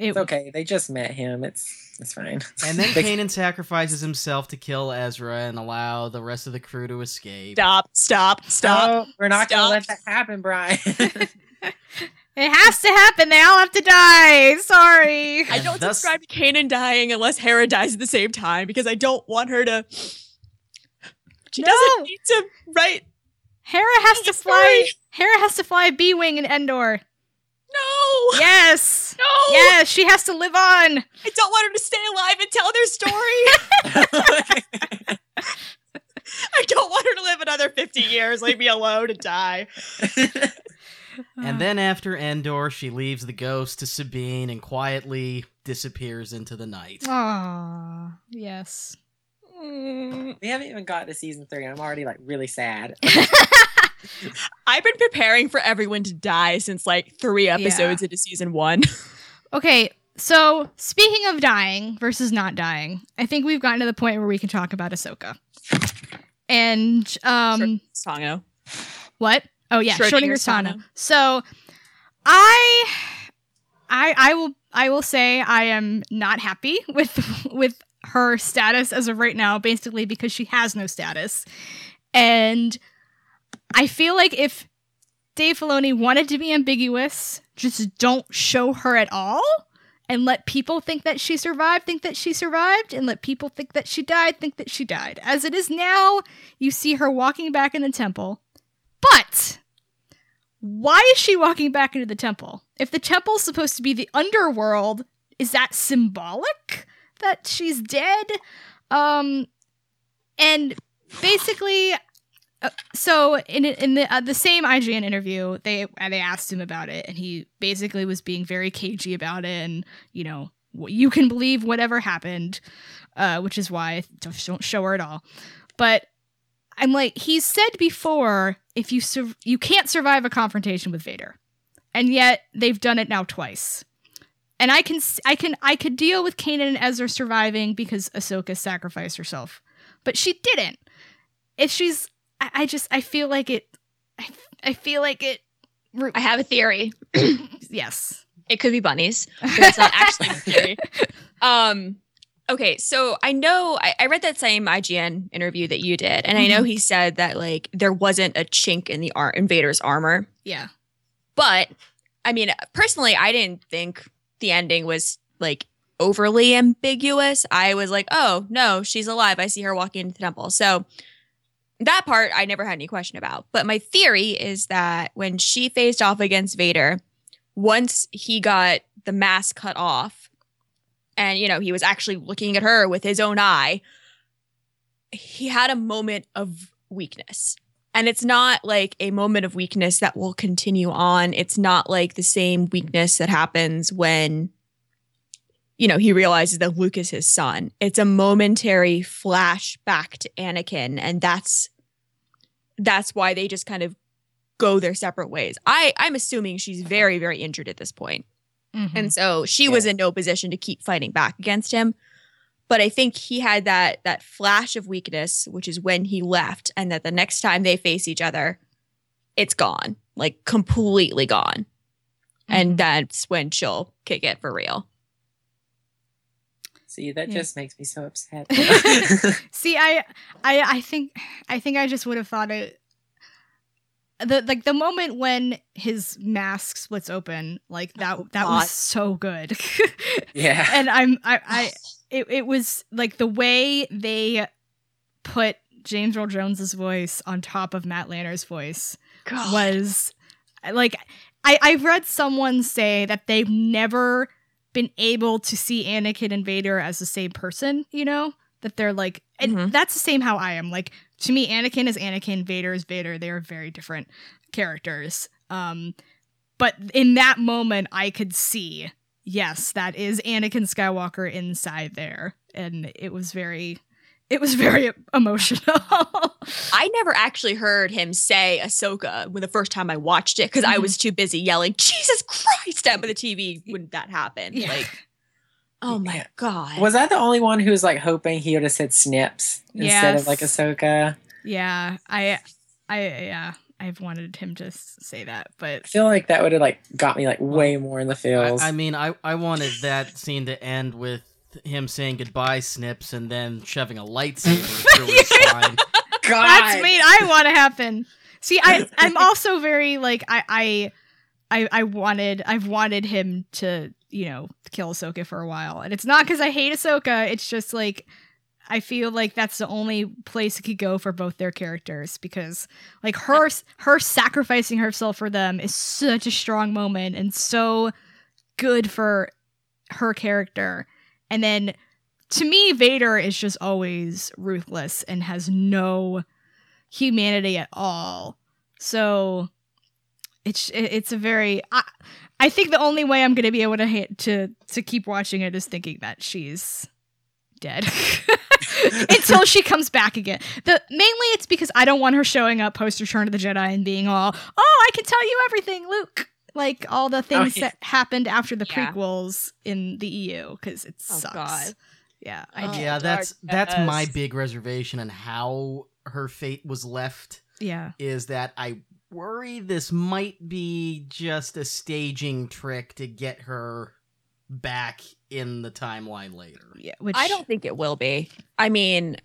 It, It's okay. They just met him. It's it's fine. And then They- Kanan sacrifices himself to kill Ezra and allow the rest of the crew to escape. Stop, stop, stop. No, we're not Stop. gonna let that happen, Brian. It has to happen. They all have to die. Sorry. I don't thus- subscribe to Kanan dying unless Hera dies at the same time because I don't want her to. She No. doesn't need to write. Hera has to fly. Hera has to fly B wing in Endor. No. Yes. No. Yes, she has to live on. I don't want her to stay alive and tell their story. I don't want her to live another 50 years. Leave me alone and die. And then after Endor, she leaves the ghost to Sabine and quietly disappears into the night. Aww. Yes. Mm. we haven't even got to season three. and I'm already like really sad. I've been preparing for everyone to die since like three episodes into season one. Okay, so speaking of dying versus not dying, I think we've gotten to the point where we can talk about Ahsoka. And um Sano. what? Oh yeah, Schrodinger Schrodinger Sana. Sana. So I I I will I will say I am not happy with with her status as of right now, basically because she has no status. And I feel like if Dave Filoni wanted to be ambiguous, just don't show her at all and let people think that she survived, think that she survived, and let people think that she died, think that she died. As it is now, you see her walking back in the temple. But why is she walking back into the temple? If the temple's supposed to be the underworld, is that symbolic that she's dead? Um and basically so in in the uh, the same IGN interview, they they asked him about it, and he basically was being very cagey about it, and you know you can believe whatever happened, uh, which is why I don't show her at all. But I'm like he's said before, if you sur- you can't survive a confrontation with Vader, and yet they've done it now twice. And I can I can I could deal with Kanan and Ezra surviving because Ahsoka sacrificed herself, but she didn't. If she's I, I just I feel like it. I, I feel like it. I have a theory. yes. It could be bunnies, but it's not actually a theory. Um, okay, so I know I, I read that same IGN interview that you did, and I know he said that like there wasn't a chink in the ar- in Vader's armor, Yeah. but I mean, personally, I didn't think the ending was like overly ambiguous. I was like, oh no, she's alive. I see her walking into the temple. So that part I never had any question about. But my theory is that when she faced off against Vader, once he got the mask cut off, and you know, he was actually looking at her with his own eye, he had a moment of weakness. And it's not like a moment of weakness that will continue on. It's not like the same weakness that happens when, you know, he realizes that Luke is his son. It's a momentary flashback to Anakin, and that's that's why they just kind of go their separate ways. I I'm assuming she's very very injured at this point. Mhm. And so she was in no position to keep fighting back against him. But I think he had that that flash of weakness, which is when he left, and that the next time they face each other, it's gone. Like completely gone. And that's when she'll kick it for real. See, that Yeah. just makes me so upset. See, I, I, I think, I think I just would have thought it. The like the moment when his mask splits open, like that, Oh, that was so good. yeah. and I'm, I, I, it, it was like the way they put James Earl Jones's voice on top of Matt Lanter's voice God. was like I I've read someone say that they've never been able to see Anakin and Vader as the same person, you know? That they're like and Mhm. that's the same how I am. Like to me Anakin is Anakin, Vader is Vader. They are very different characters. Um but in that moment I could see yes, that is Anakin Skywalker inside there and it was very it was very emotional. I never actually heard him say Ahsoka when the first time I watched it because I Mhm. was too busy yelling, Jesus Christ, at the TV when that happened. Yeah. Like, oh my Yeah. God. Was I the only one who was like hoping he would have said Snips instead of like Yes. Ahsoka? Yeah, I, I, yeah, I've wanted him to say that, but I feel like that would have like got me like way more in the I, feels. I mean, I, I wanted that scene to end with him saying goodbye, Snips, and then shoving a lightsaber through his spine. God, that's what I want to happen. See, I, I'm also very like I, I, I I wanted I've wanted him to you know kill Ahsoka for a while, and it's not because I hate Ahsoka. It's just like I feel like that's the only place it could go for both their characters because like her her sacrificing herself for them is such a strong moment and so good for her character. And then to me, Vader is just always ruthless and has no humanity at all. So it's it's a very I, I think the only way I'm going to be able to hate, to to keep watching it is thinking that she's dead until she comes back again. The mainly it's because I don't want her showing up post Return of the Jedi and being all, "Oh, I can tell you everything, Luke." Like all the things yeah. that happened after the Yeah. prequels in the EU because it Oh, sucks. God. Yeah, I Oh. yeah, that's that's my big reservation on how her fate was left Yeah. is that I worry this might be just a staging trick to get her back in the timeline later. Yeah, which I don't think it will be. I mean,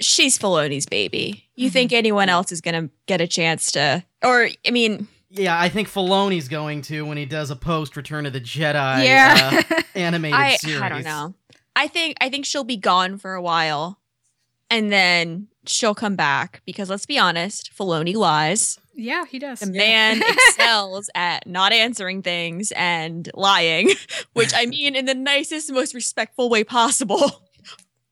she's Filoni's baby. You Mhm. think anyone else is going to get a chance to? Or I mean, Yeah, I think Filoni's going to when he does a post Return of the Jedi yeah. uh, animated I series. I don't know. I think I think she'll be gone for a while, and then she'll come back because let's be honest, Filoni lies. yeah, he does. The man excels at not answering things and lying, which I mean in the nicest, most respectful way possible.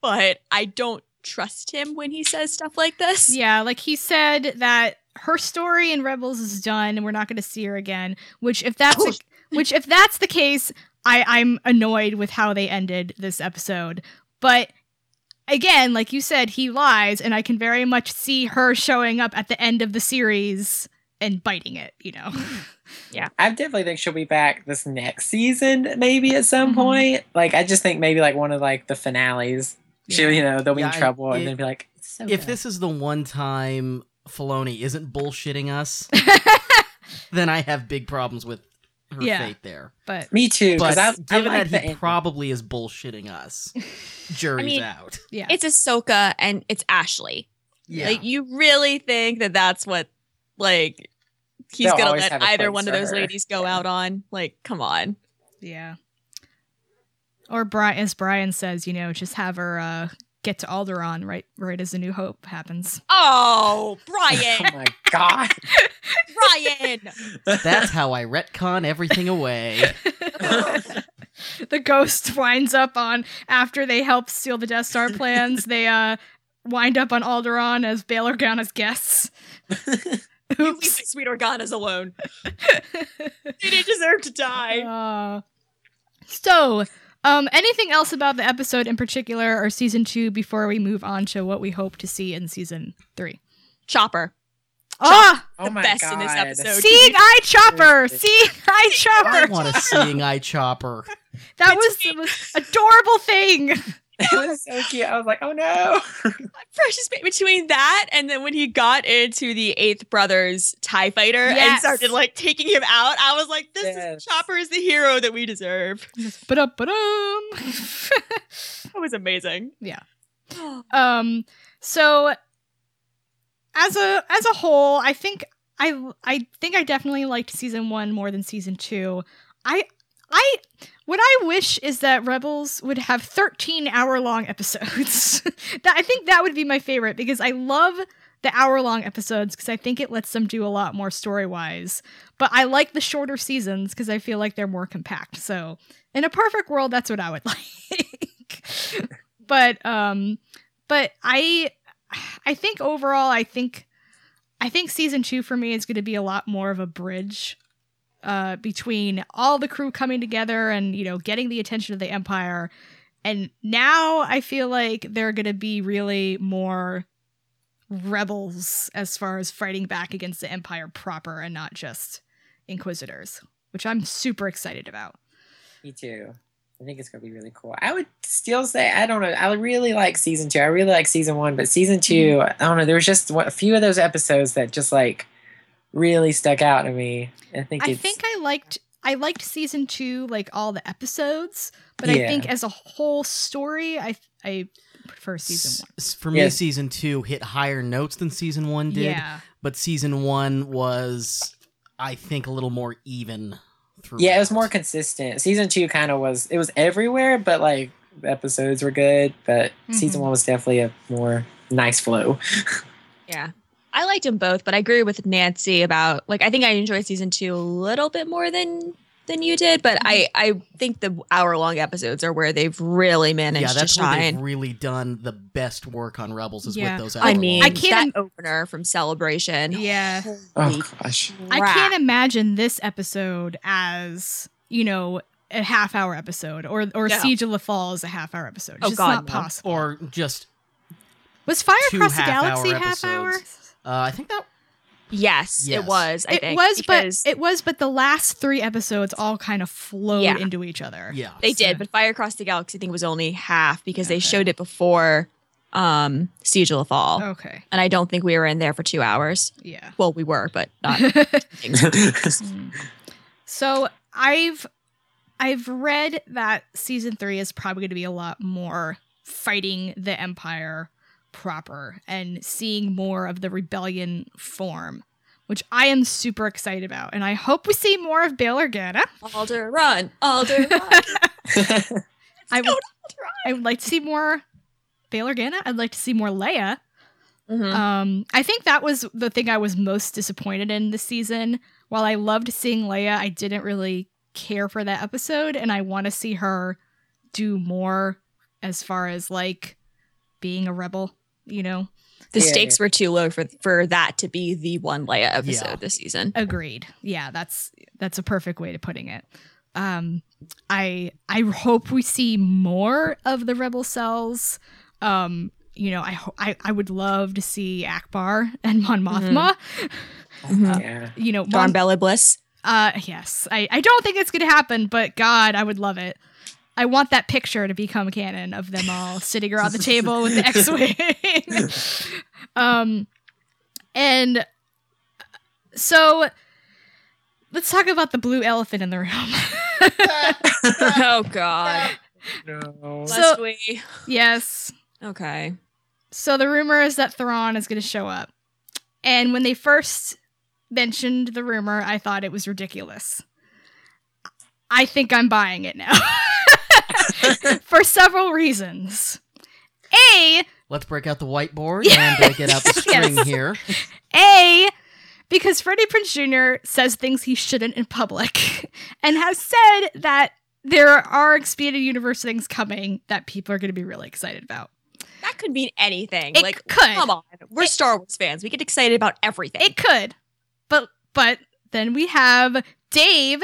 But I don't trust him when he says stuff like this. Yeah, like he said that her story in Rebels is done and we're not going to see her again. Which, if that's Oh. which, if that's the case, I I'm annoyed with how they ended this episode. But again, like you said, he lies, and I can very much see her showing up at the end of the series and biting it. You know, yeah, I definitely think she'll be back this next season, maybe at some Mhm. point. Like, I just think maybe like one of like the finales. She'll, you know, they'll be Yeah, in I- trouble it- and then be like, so If good." this is the one time Filoni isn't bullshitting us, then I have big problems with her Yeah. fate there. but me too. But Because I, I given like that he ending. probably is bullshitting us, jury's mean, out. yeah, It's Ahsoka and it's Ashley. Yeah. Like you really think that that's what like he's They'll gonna let either one of those her. ladies go out on? Like, come on. yeah. Or Brian, as Brian says, you know, just have her uh, get to Alderaan right, right as the New Hope happens. Oh, Brian. oh my god. Brian. That's how I retcon everything away. the ghost winds up on after they help steal the Death Star plans. they uh wind up on Alderaan as Bail Organa's guests. You leave the sweet Organas alone. They didn't deserve to die. Uh, so, um, anything else about the episode in particular or season two before we move on to what we hope to see in season three? Chopper. Ah, oh the my best god. in this episode. seeing eye chopper, seeing eye chopper. I want a seeing eye chopper. That was the most adorable thing. It was so cute. I was like, oh no. Precious between that and then when he got into the Eighth Brothers TIE fighter and started like taking him out, I was like, this Yes. is Chopper is the hero that we deserve. Ba-dum, ba-dum. That was amazing. Yeah. Um so as a as a whole, I think I I think I definitely liked season 1 more than season 2. I I what I wish is that Rebels would have 13 hour long episodes. that I think that would be my favorite because I love the hour long episodes because I think it lets them do a lot more story wise. But I like the shorter seasons because I feel like they're more compact. So in a perfect world, that's what I would like. but um, but I I think overall, I think I think season two for me is going to be a lot more of a bridge uh, between all the crew coming together and you know getting the attention of the empire. And now I feel like they're going to be really more rebels as far as fighting back against the empire proper and not just inquisitors, which I'm super excited about. Me too. I think it's gonna be really cool. I would still say I don't know. I really like season two. I really like season one, but season 2 Mm-hmm. I don't know. There was just a few of those episodes that just like really stuck out to me. I think I it's, think I liked I liked season two, like all the episodes, but I think as a whole story, I I prefer season S- For me, Yes. season two hit higher notes than season one one. did, Yeah, but season one was I think a little more even through. Yeah, it was more consistent. Season two kind of was. It was everywhere, but like episodes were good. But season Mhm. one was definitely a more nice flow. Yeah. I liked them both, but I agree with Nancy about like I think I enjoyed season two a little bit more than than you did, but I mm-hmm. I think the hour long episodes are where they've really managed yeah, that's to where they've really done the best work on Rebels is Yeah. with those. I hour-long mean, I can't that opener from Celebration. Yeah. Holy Oh gosh. I can't imagine this episode as, you know, a half hour episode or or No. Siege of Lothal a half hour episode. Oh, it's Oh, just God, not no. possible. or just was Fire Across the Galaxy half hour? Episodes. uh, I think that Yes, Yes. it was. I it think was, because but it was, but the last three episodes all kind of flowed Yeah. into each other. yeah. they so- did. But Fire Across the Galaxy, I think, was only half because they showed it before um Siege of Lothal, Okay. and I don't think we were in there for two hours. Yeah. Well, we were, but not. So I've I've read that season three is probably going to be a lot more fighting the Empire proper and seeing more of the rebellion form, which I am super excited about, and I hope we see more of Bail Organa. Alder, run, Alder, run. I would I would like to see more Bail Organa. I'd like to see more Leia. Mhm. Um, I think that was the thing I was most disappointed in this season. While I loved seeing Leia, I didn't really care for that episode, and I want to see her do more as far as like being a rebel. You know, The Yeah, stakes were too low for for that to be the one Leia episode Yeah. this season. agreed. Yeah, that's that's a perfect way to putting it. Um, I I hope we see more of the rebel cells. Um, you know, I ho- I I would love to see Ackbar and Mon Mothma. yeah. You know, Darn Mon- Bel Iblis. Uh, yes. I, I don't think it's going to happen, but God, I would love it. I want that picture to become canon of them all sitting around the table with the X-wing. um, and so let's talk about the blue elephant in the room. oh God. No. So- Must we? yes. Okay. So the rumor is that Thrawn is going to show up. And when they first mentioned the rumor, I thought it was ridiculous. I think I'm buying it now. For several reasons. A, Let's break out the whiteboard and uh, get out the string Yes. here. A, because Freddie Prinze Jr. says things he shouldn't in public and has said that there are expanded universe things coming that people are going to be really excited about. That could mean anything. It like, could. come on. We're It- Star Wars fans. We get excited about everything. It could. But but then we have Dave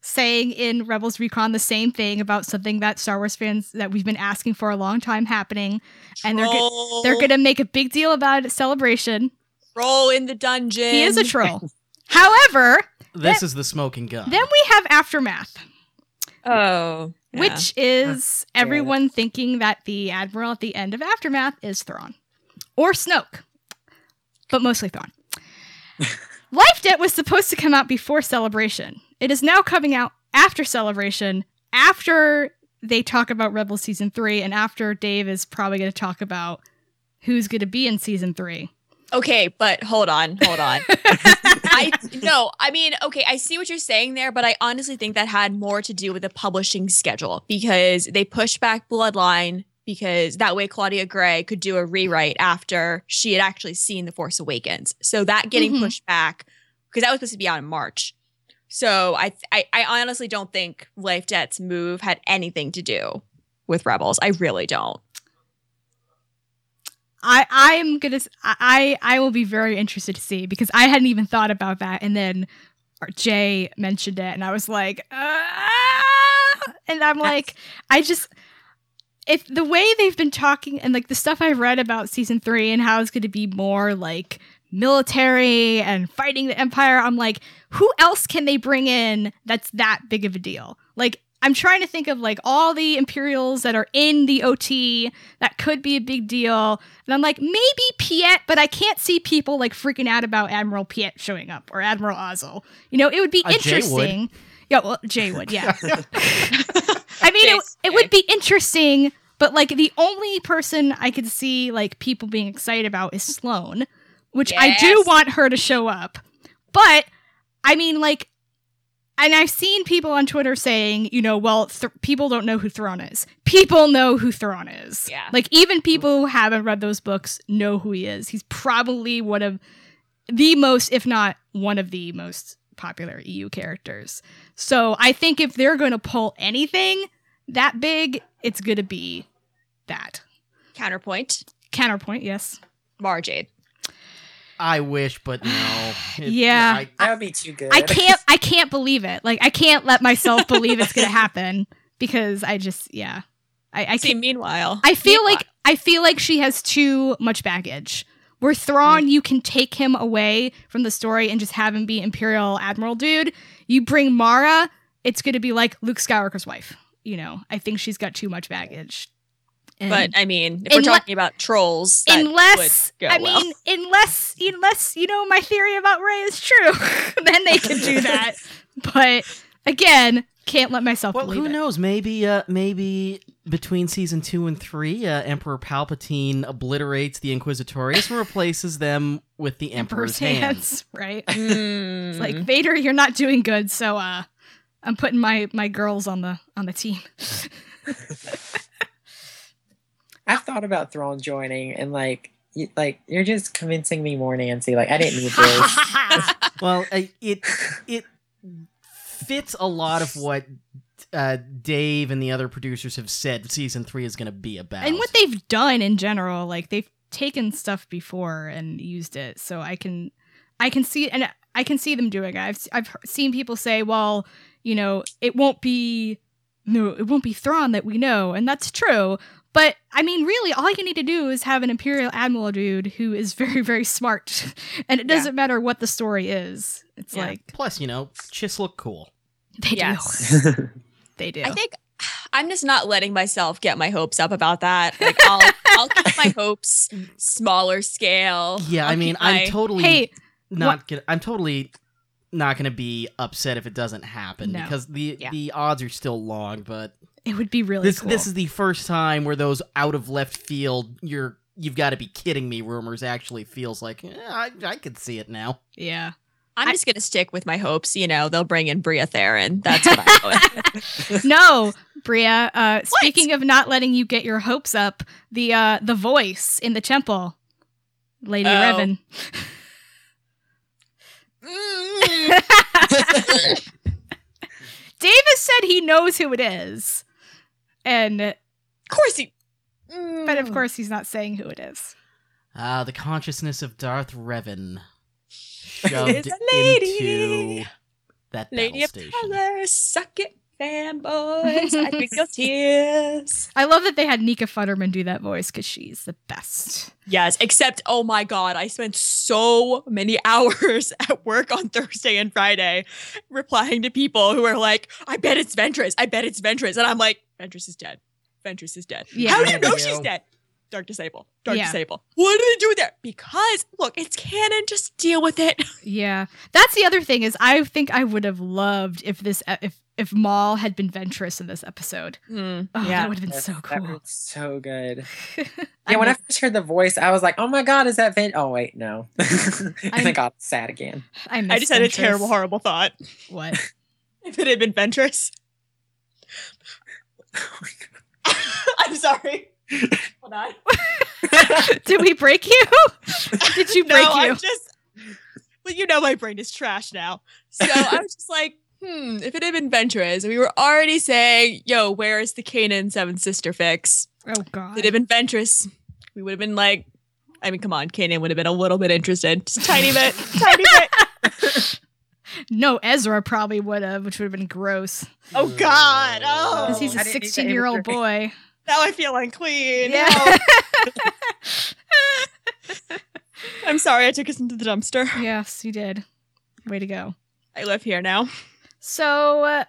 saying in Rebels Recon the same thing about something that Star Wars fans that we've been asking for a long time happening and they're go- they're going to make a big deal about it celebration. Troll in the dungeon. He is a troll. However, This is the smoking gun. then we have Aftermath, Oh. yeah. which is everyone thinking that the admiral at the end of Aftermath is Thrawn or Snoke, but mostly Thrawn. Life Debt was supposed to come out before Celebration. It is now coming out after Celebration, after they talk about Rebel Season 3, and after Dave is probably going to talk about who's going to be in Season 3. Okay, but hold on, hold on. I no, I mean, okay, I see what you're saying there, but I honestly think that had more to do with the publishing schedule because they pushed back Bloodline because that way Claudia Gray could do a rewrite after she had actually seen The Force Awakens. So that getting Mhm. pushed back because that was supposed to be out in March. So I, I I honestly don't think Life Debt's move had anything to do with Rebels. I really don't. I I'm gonna I I will be very interested to see because I hadn't even thought about that, and then Jay mentioned it, and I was like, ah! and I'm like, I just if the way they've been talking and like the stuff I've read about season three and how it's going to be more like military and fighting the empire, I'm like, who else can they bring in that's that big of a deal? Like. I'm trying to think of like all the Imperials that are in the OT that could be a big deal. And I'm like, maybe Piet, but I can't see people like freaking out about Admiral Piet showing up or Admiral Ozzel. You know, it would be Uh, interesting. Yeah, well, Jay would, yeah. I mean, it, it would be interesting, but like the only person I could see like people being excited about is Sloane, which I do want her to show up. But I mean, like, and I've seen people on Twitter saying, you know, well, th- people don't know who Thrawn is. People know who Thrawn is. Yeah. Like, even people who haven't read those books know who he is. He's probably one of the most, if not one of the most popular EU characters. So I think if they're going to pull anything that big, it's going to be that. Counterpoint. Counterpoint, yes. Mara Jade. I wish, but no. It- Yeah. I- That would be too good. I can't I can't believe it. Like I can't let myself believe it's gonna happen because I just yeah. I, I See, can't meanwhile, I feel meanwhile- like I feel like she has too much baggage. Where Thrawn, mm. you can take him away from the story and just have him be Imperial Admiral dude. You bring Mara, it's gonna be like Luke Skywalker's wife. You know, I think she's got too much baggage. And- But I mean, if we're Unle- talking about trolls, that unless would go I well. mean, unless unless you know my theory about Rey is true, then they can do that. but again, can't let myself well, believe who it. knows? Maybe, uh, maybe between season two and three, uh, Emperor Palpatine obliterates the Inquisitorius and replaces them with the Emperor's, Emperor's hands. hands, right? Mm. It's like Vader, you're not doing good, so uh, I'm putting my my girls on the on the team. I've thought about Thrawn joining, and like, you, like you're just convincing me more, Nancy. Like I didn't need this. Well, uh, it it fits a lot of what uh, Dave and the other producers have said season three is going to be about. and what they've done in general, like they've taken stuff before and used it, so I can I can see and I can see them doing it. I've I've he- seen people say, well, you know, it won't be no, it won't be Thrawn that we know, and that's true. But I mean, really, all you need to do is have an Imperial Admiral dude who is very, very smart, and it doesn't matter what the story is. It's Yeah. like Plus, you know, Chiss look cool. they Yes. do, they do. I think I'm just not letting myself get my hopes up about that. Like I'll I'll keep my hopes smaller scale. Yeah, I'll I mean, my- I'm totally hey, not gonna. I'm totally not gonna be upset if it doesn't happen No. because the Yeah. the odds are still long. But it would be really this cool. this is the first time where those out of left field you're you've got to be kidding me rumors actually feels like eh, I I could see it now. yeah. I'm just gonna stick with my hopes. You know, they'll bring in Bria Tharen. That's what I'm going. no, Bria. Uh, speaking of not letting you get your hopes up, the uh, the voice in the temple, Lady Oh. Revan. Mm. Davis said he knows who it is, and of course he. but of course he's not saying who it is. Ah, the consciousness of Darth Revan shoved a lady. into that Lady of station. Color, suck it, fanboys. I drink your tears. I love that they had Nika Futterman do that voice because she's the best. Yes, except oh my god, I spent so many hours at work on Thursday and Friday replying to people who are like, "I bet it's Ventress. I bet it's Ventress," and I'm like, "Ventress is dead. Ventress is dead. Yeah. How do you know Yeah. she's dead?" Dark Disciple. Dark Yeah. Disciple. What do they do there? Because look, it's canon. Just deal with it. Yeah, that's the other thing is I think I would have loved if this if if Maul had been Ventress in this episode. Hmm. Oh, that would have been Yes, so That cool. was so good. Yeah, when I first heard the voice, I was like, "Oh my god, is that Vin?" Oh wait, no. and I'm- I got sad again. I, I miss just had a terrible, horrible thought. What? If it had been Ventress. I'm sorry. Hold on. Did we break you? Did you break no, you? I'm just. Well, you know my brain is trash now. So I was just like, hmm, if it had been Ventress, we were already saying, yo, where is the Kanan Seven Sister fix? oh God! If it had been Ventress, we would have been like, I mean, come on, Kanan would have been a little bit interested. Just a tiny bit, tiny bit. No, Ezra probably would have, which would have been gross. Oh, God. Oh. Because he's I a didn't need that 16 year old boy. Now I feel unclean. Yeah. I'm sorry I took us into the dumpster. yes, you did. Way to go. I live here now. So, uh,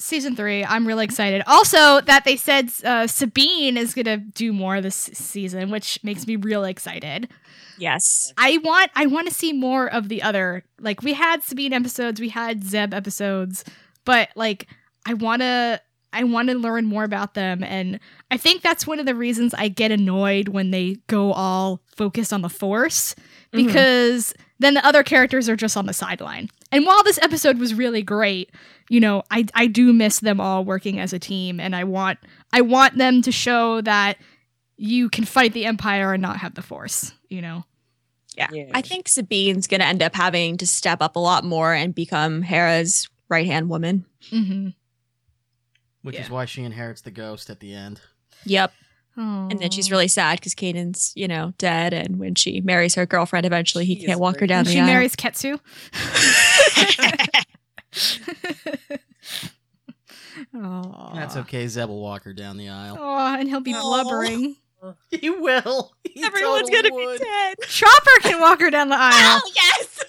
season three, I'm really excited. Also, that they said uh, Sabine is going to do more this season, which makes me really excited. Yes. I want I want to see more of the other like we had Sabine episodes, we had Zeb episodes, but like I want to I want to learn more about them and I think that's one of the reasons I get annoyed when they go all focused on the force Mhm. because then the other characters are just on the sideline. And while this episode was really great, you know, I I do miss them all working as a team and I want I want them to show that you can fight the empire and not have the force, you know. Yeah. Yeah. I think Sabine's going to end up having to step up a lot more and become Hera's right hand woman. Mhm. Which Yeah. is why she inherits the ghost at the end. Yep. And then she's really sad because Kanan's, you know, dead. And when she marries her girlfriend, eventually he She can't is walk her down And the she aisle. She marries Ketsu. oh, That's okay. Zeb will walk her down the aisle. Oh, and he'll be blubbering. He will. He Everyone's totally going to would. be dead. Chopper can walk her down the aisle. Oh, yes.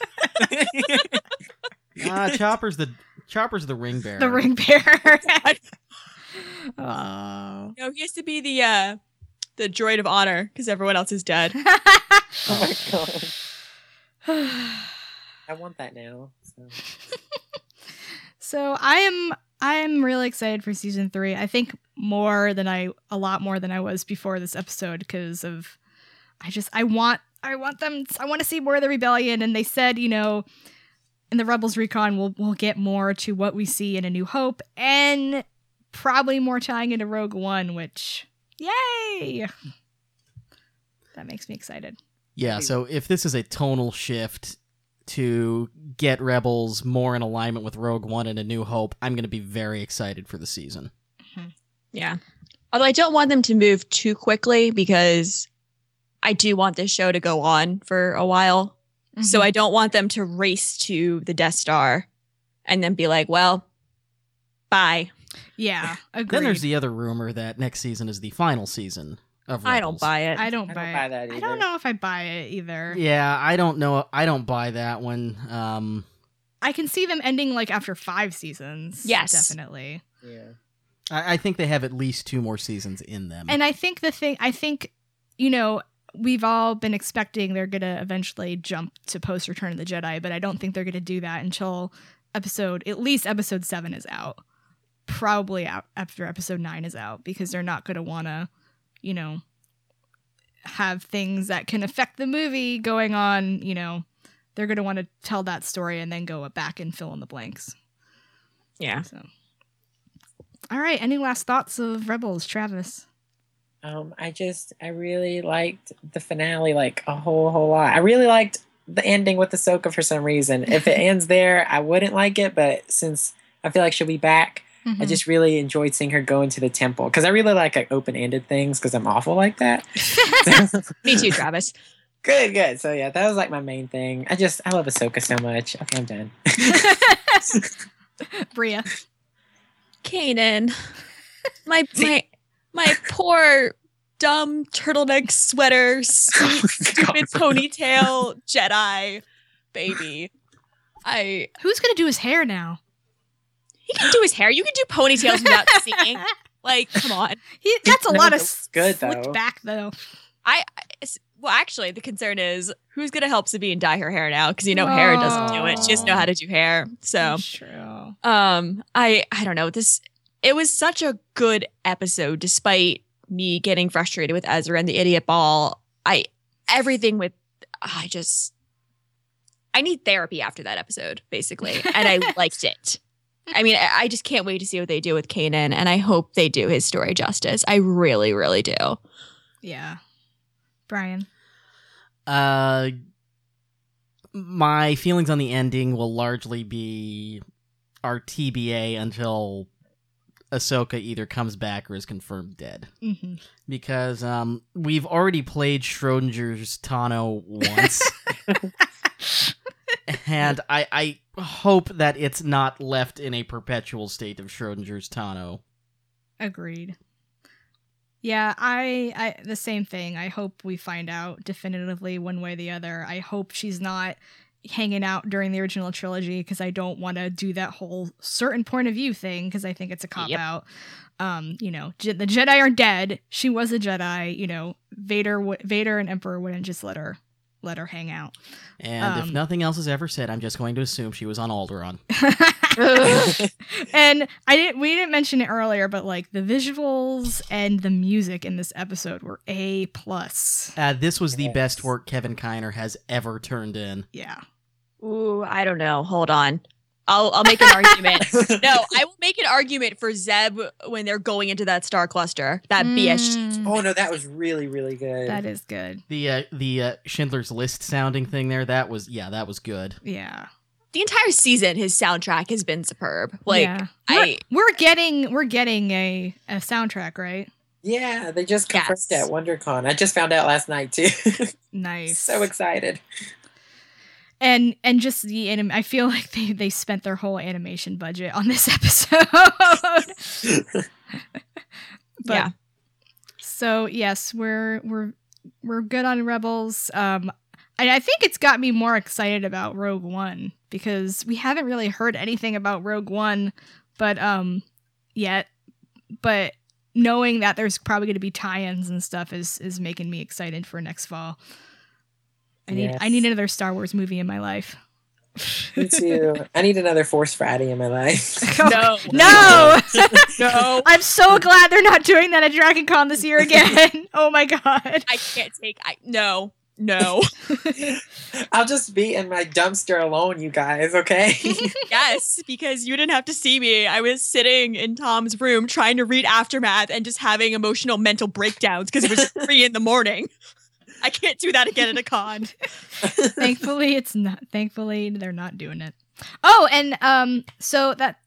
Ah, Chopper's the Chopper's the ring bearer. the ring bearer. oh. no, he has to be the uh the droid of honor because everyone else is dead. oh my god. I want that now. So. so I am I am really excited for season three. I think more than I a lot more than I was before this episode because of I just I want I want them I want to see more of the rebellion and they said you know in the Rebels recon we'll we'll get more to what we see in A New Hope and probably more tying into Rogue One which yay that makes me excited. Yeah, so if this is a tonal shift to get Rebels more in alignment with Rogue One and A New Hope, I'm going to be very excited for the season. Mm-hmm. Yeah. Although I don't want them to move too quickly because I do want this show to go on for a while. So mm-hmm. I don't want them to race to the Death Star and then be like, well, bye. yeah, agreed. Then there's the other rumor that next season is the final season of Rebels. I don't buy it. I don't I buy, don't buy it. that I don't know if I buy it either. Yeah, I don't know. I don't buy that one. Um, I can see them ending like after five seasons. Yes. definitely. Yeah. I, I think they have at least two more seasons in them. And I think the thing, I think, you know, we've all been expecting they're going to eventually jump to post Return of the Jedi, but I don't think they're going to do that until episode, at least episode seven is out. Probably out after episode nine is out because they're not going to want to, you know, have things that can affect the movie going on, you know. They're going to want to tell that story and then go back and fill in the blanks. Yeah. So, all right. Any last thoughts of Rebels, Travis? Um, I just I really liked the finale like a whole whole lot. I really liked the ending with Ahsoka for some reason. If it ends there, I wouldn't like it, but since I feel like she'll be back, Mm-hmm. I just really enjoyed seeing her go into the temple because I really like, like open ended things because I'm awful like that. Me too, Travis. good, good. So yeah, that was like my main thing. I just I love Ahsoka so much. Okay, I'm done. Bria. Kanan. My my my poor dumb turtleneck sweater, sweet, stupid ponytail Jedi baby. I Who's gonna do his hair now? He can do his hair. You can do ponytails without seeing. Like, come on. He that's a No, lot of good, slicked though. back though. I it's- well, actually, the concern is who's gonna help Sabine dye her hair now? Because you know hair doesn't do it. She doesn't know how to do hair. So, true. um, I I don't know. This it was such a good episode, despite me getting frustrated with Ezra and the idiot ball. I everything with I just I need therapy after that episode, basically, and I liked it. I mean, I, I just can't wait to see what they do with Kanan, and I hope they do his story justice. I really, really do. Yeah. Brian. Uh, my feelings on the ending will largely be our TBA until Ahsoka either comes back or is confirmed dead. Mm-hmm. Because um, we've already played Schrodinger's Tano once, and I, I hope that it's not left in a perpetual state of Schrodinger's Tano. Agreed. Yeah, I, I the same thing. I hope we find out definitively one way or the other. I hope she's not hanging out during the original trilogy because I don't want to do that whole certain point of view thing because I think it's a cop Yep. out. Um, you know, Je- the Jedi are dead. She was a Jedi. You know, Vader, w- Vader and Emperor wouldn't just let her let her hang out. And if Um, nothing else is ever said, I'm just going to assume she was on Alderaan. and I didn't we didn't mention it earlier, but like the visuals and the music in this episode were A plus. Uh, this was the Yes. best work Kevin Kiner has ever turned in. Yeah. Ooh, I don't know. Hold on. I'll I'll make an argument. No, I will make an argument for Zeb when they're going into that star cluster. That BSG. Mm, oh no, that was really really good. that is good. The uh, the uh, Schindler's List sounding thing there, that was yeah, that was good. Yeah. The entire season, his soundtrack has been superb. Like yeah. I, We're, we're getting we're getting a, a soundtrack, right? yeah, they just confirmed Yes. at WonderCon. I just found out last night too. Nice. so excited. And and just the anim- I feel like they they spent their whole animation budget on this episode. but Yeah. so yes, we're we're we're good on Rebels. Um and I think it's got me more excited about Rogue One because we haven't really heard anything about Rogue One, but um yet. But knowing that there's probably going to be tie-ins and stuff is is making me excited for next fall. I need I need another Star Wars movie in my life. Me too. I need another Force Friday in my life. no, No, no. I'm so glad they're not doing that at Dragon Con this year again. oh my god. I can't take. I no, no. I'll just be in my dumpster alone, you guys. Okay. yes, because you didn't have to see me. I was sitting in Tom's room trying to read Aftermath and just having emotional mental breakdowns because it was three in the morning. I can't do that again at a con. thankfully, it's not. Thankfully, they're not doing it. Oh, and um, so that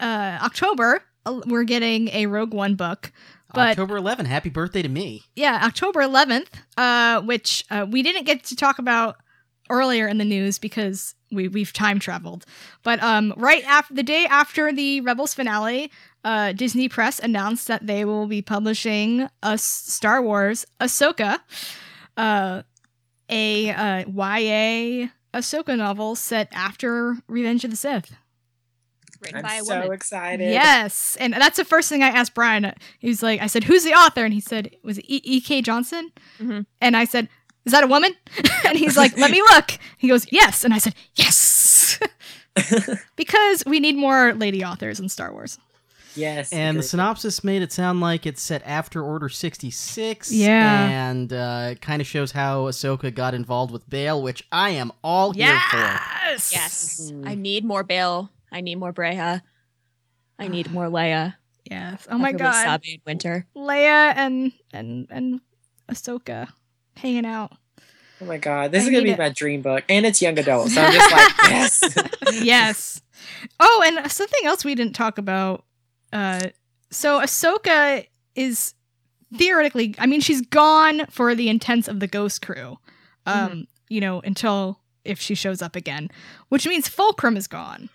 uh October uh, we're getting a Rogue One book. But- October 11th, happy birthday to me. yeah, October 11th, uh, which uh, we didn't get to talk about earlier in the news because we we've time traveled. But um, right after the day after the Rebels finale, uh, Disney Press announced that they will be publishing a Star Wars Ahsoka, uh, a uh, YA Ahsoka novel set after Revenge of the Sith. Written I'm by a so woman. excited. Yes, and that's the first thing I asked Brian. He was like, "I said, who's the author?" And he said, "Was it E. E. K. Johnston?" Mhm. And I said, "Is that a woman?" and he's like, "Let me look." He goes, "Yes," and I said, "Yes," because we need more lady authors in Star Wars. Yes. And the synopsis made it sound like it's set after Order 66. Yeah. And uh, kind of shows how Ahsoka got involved with Bail, which I am all here for. Yes, Yes, Mhm. I need more Bail. I need more Breha. I need more Leia. yes. Oh my Preferably god, Sabe in winter. Leia and and and Ahsoka hanging out. Oh my god, this I is gonna be it. my dream book, and it's young adult, so I'm just like, yes. yes. Oh, and something else we didn't talk about. Uh, so Ahsoka is theoretically, I mean, she's gone for the intents of the Ghost Crew. Um, you know, until if she shows up again, which means Fulcrum is gone.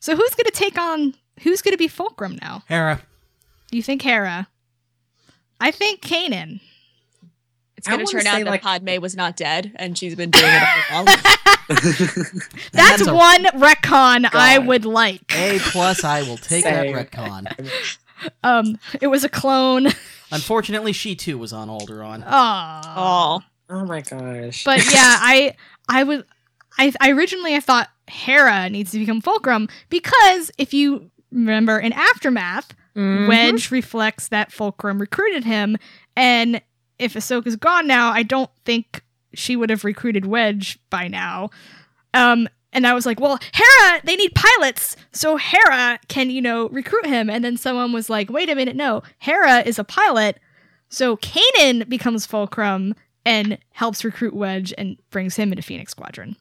So who's going to take on? Who's going to be Fulcrum now? Hera. You think Hera? I think Kanan. It's going to turn out that like- Padme was not dead, and she's been doing it all along. That's That's a- one retcon I would like. A plus, I will take Same. that retcon. Um, it was a clone. Unfortunately, she too was on Alderaan. Oh, oh my gosh. But yeah, I I was I, I originally I thought Hera needs to become Fulcrum because if you remember in Aftermath, Mm-hmm. Wedge reflects that Fulcrum recruited him, and if Ahsoka's gone now, I don't think she would have recruited Wedge by now. Um, and I was like, well, Hera, they need pilots, so Hera can, you know, recruit him. And then someone was like, wait a minute, no, Hera is a pilot, so Kanan becomes Fulcrum and helps recruit Wedge and brings him into Phoenix Squadron.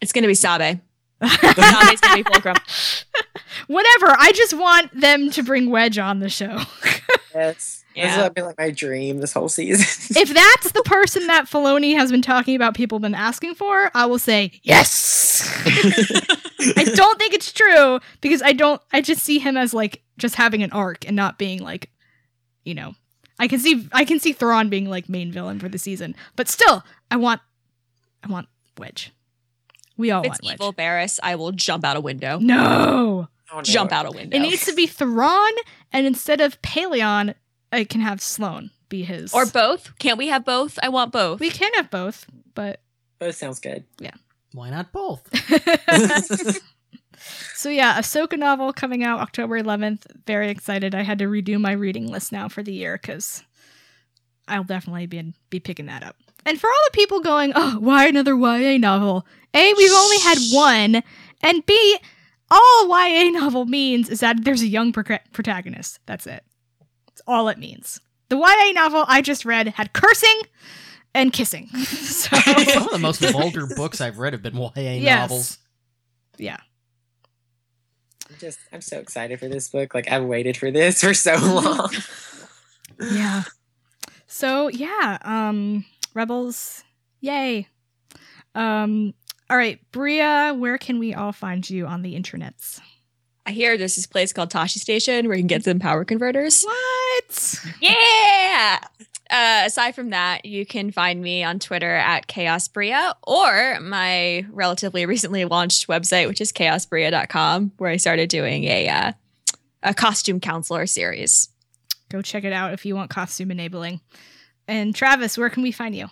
it's going to be Sabe. Sabe's going to be Fulcrum. Whatever, I just want them to bring Wedge on the show. yes. This Yeah. has been like my dream this whole season. if that's the person that Filoni has been talking about, people have been asking for, I will say yes. I don't think it's true because I don't. I just see him as like just having an arc and not being like, you know, I can see I can see Thrawn being like main villain for the season, but still, I want, I want Wedge. We all If want it's Wedge. evil Barriss, I will jump out a window. No, Oh, no. Jump out a window. it needs to be Thrawn, and instead of Pellaeon, I can have Sloane be his. or both. Can't we have both? I want both. we can have both, but Both sounds good. Yeah. Why not both? So yeah, Ahsoka novel coming out October 11th. Very excited. I had to redo my reading list now for the year because I'll definitely be be picking that up. And for all the people going, oh, why another YA novel? A, we've only had one, and B, all YA novel means is that there's a young pro- protagonist. That's it. That's all it means. The YA novel I just read had cursing and kissing. so Some of the most vulgar books I've read have been YA Yes. novels. yeah. I'm just I'm so excited for this book. Like I've waited for this for so long. Yeah. So yeah, um Rebels, yay. Um all right, Bria, where can we all find you on the internets? I hear there's this place called Tosche Station where you can get some power converters. What? Yeah. Uh, aside from that, you can find me on Twitter at chaosbria or my relatively recently launched website, which is chaosbria.com, where I started doing a uh, a costume counselor series. Go check it out if you want costume enabling. And Travis, where can we find you?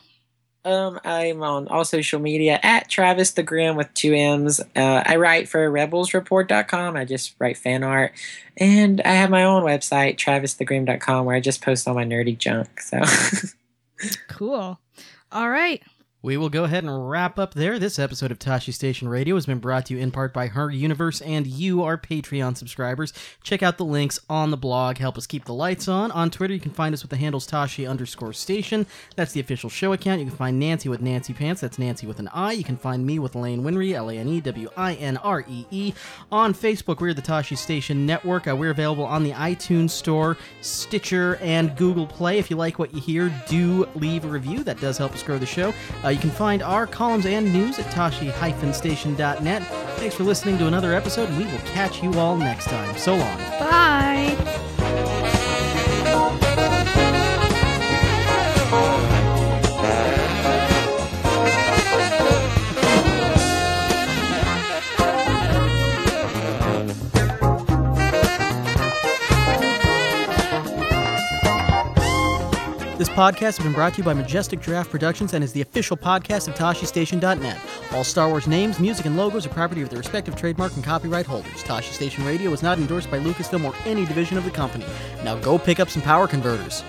Um, I'm on all social media at Travis the Grim with two M's. Uh, I write for rebelsreport.com. I just write fan art. And I have my own website, travisthegrim.com, where I just post all my nerdy junk. So Cool. All right. We will go ahead and wrap up there. This episode of Tosche Station Radio has been brought to you in part by Her Universe and you, our Patreon subscribers. Check out the links on the blog. Help us keep the lights on. On Twitter, you can find us with the handles Tosche underscore station. That's the official show account. You can find Nancy with Nancy Pants. That's Nancy with an I. You can find me with Lane Winree, L A N E W I N R E E. On Facebook, we're the Tosche Station Network. Uh, we're available on the iTunes Store, Stitcher, and Google Play. If you like what you hear, do leave a review. That does help us grow the show. Uh, Uh, you can find our columns and news at tosche-station.net. Thanks for listening to another episode, and we will catch you all next time. So long. Bye. This podcast has been brought to you by Majestic Giraffe Productions and is the official podcast of ToscheStation.net. All Star Wars names, music, and logos are property of their respective trademark and copyright holders. Tosche Station Radio is not endorsed by Lucasfilm or any division of the company. Now go pick up some power converters.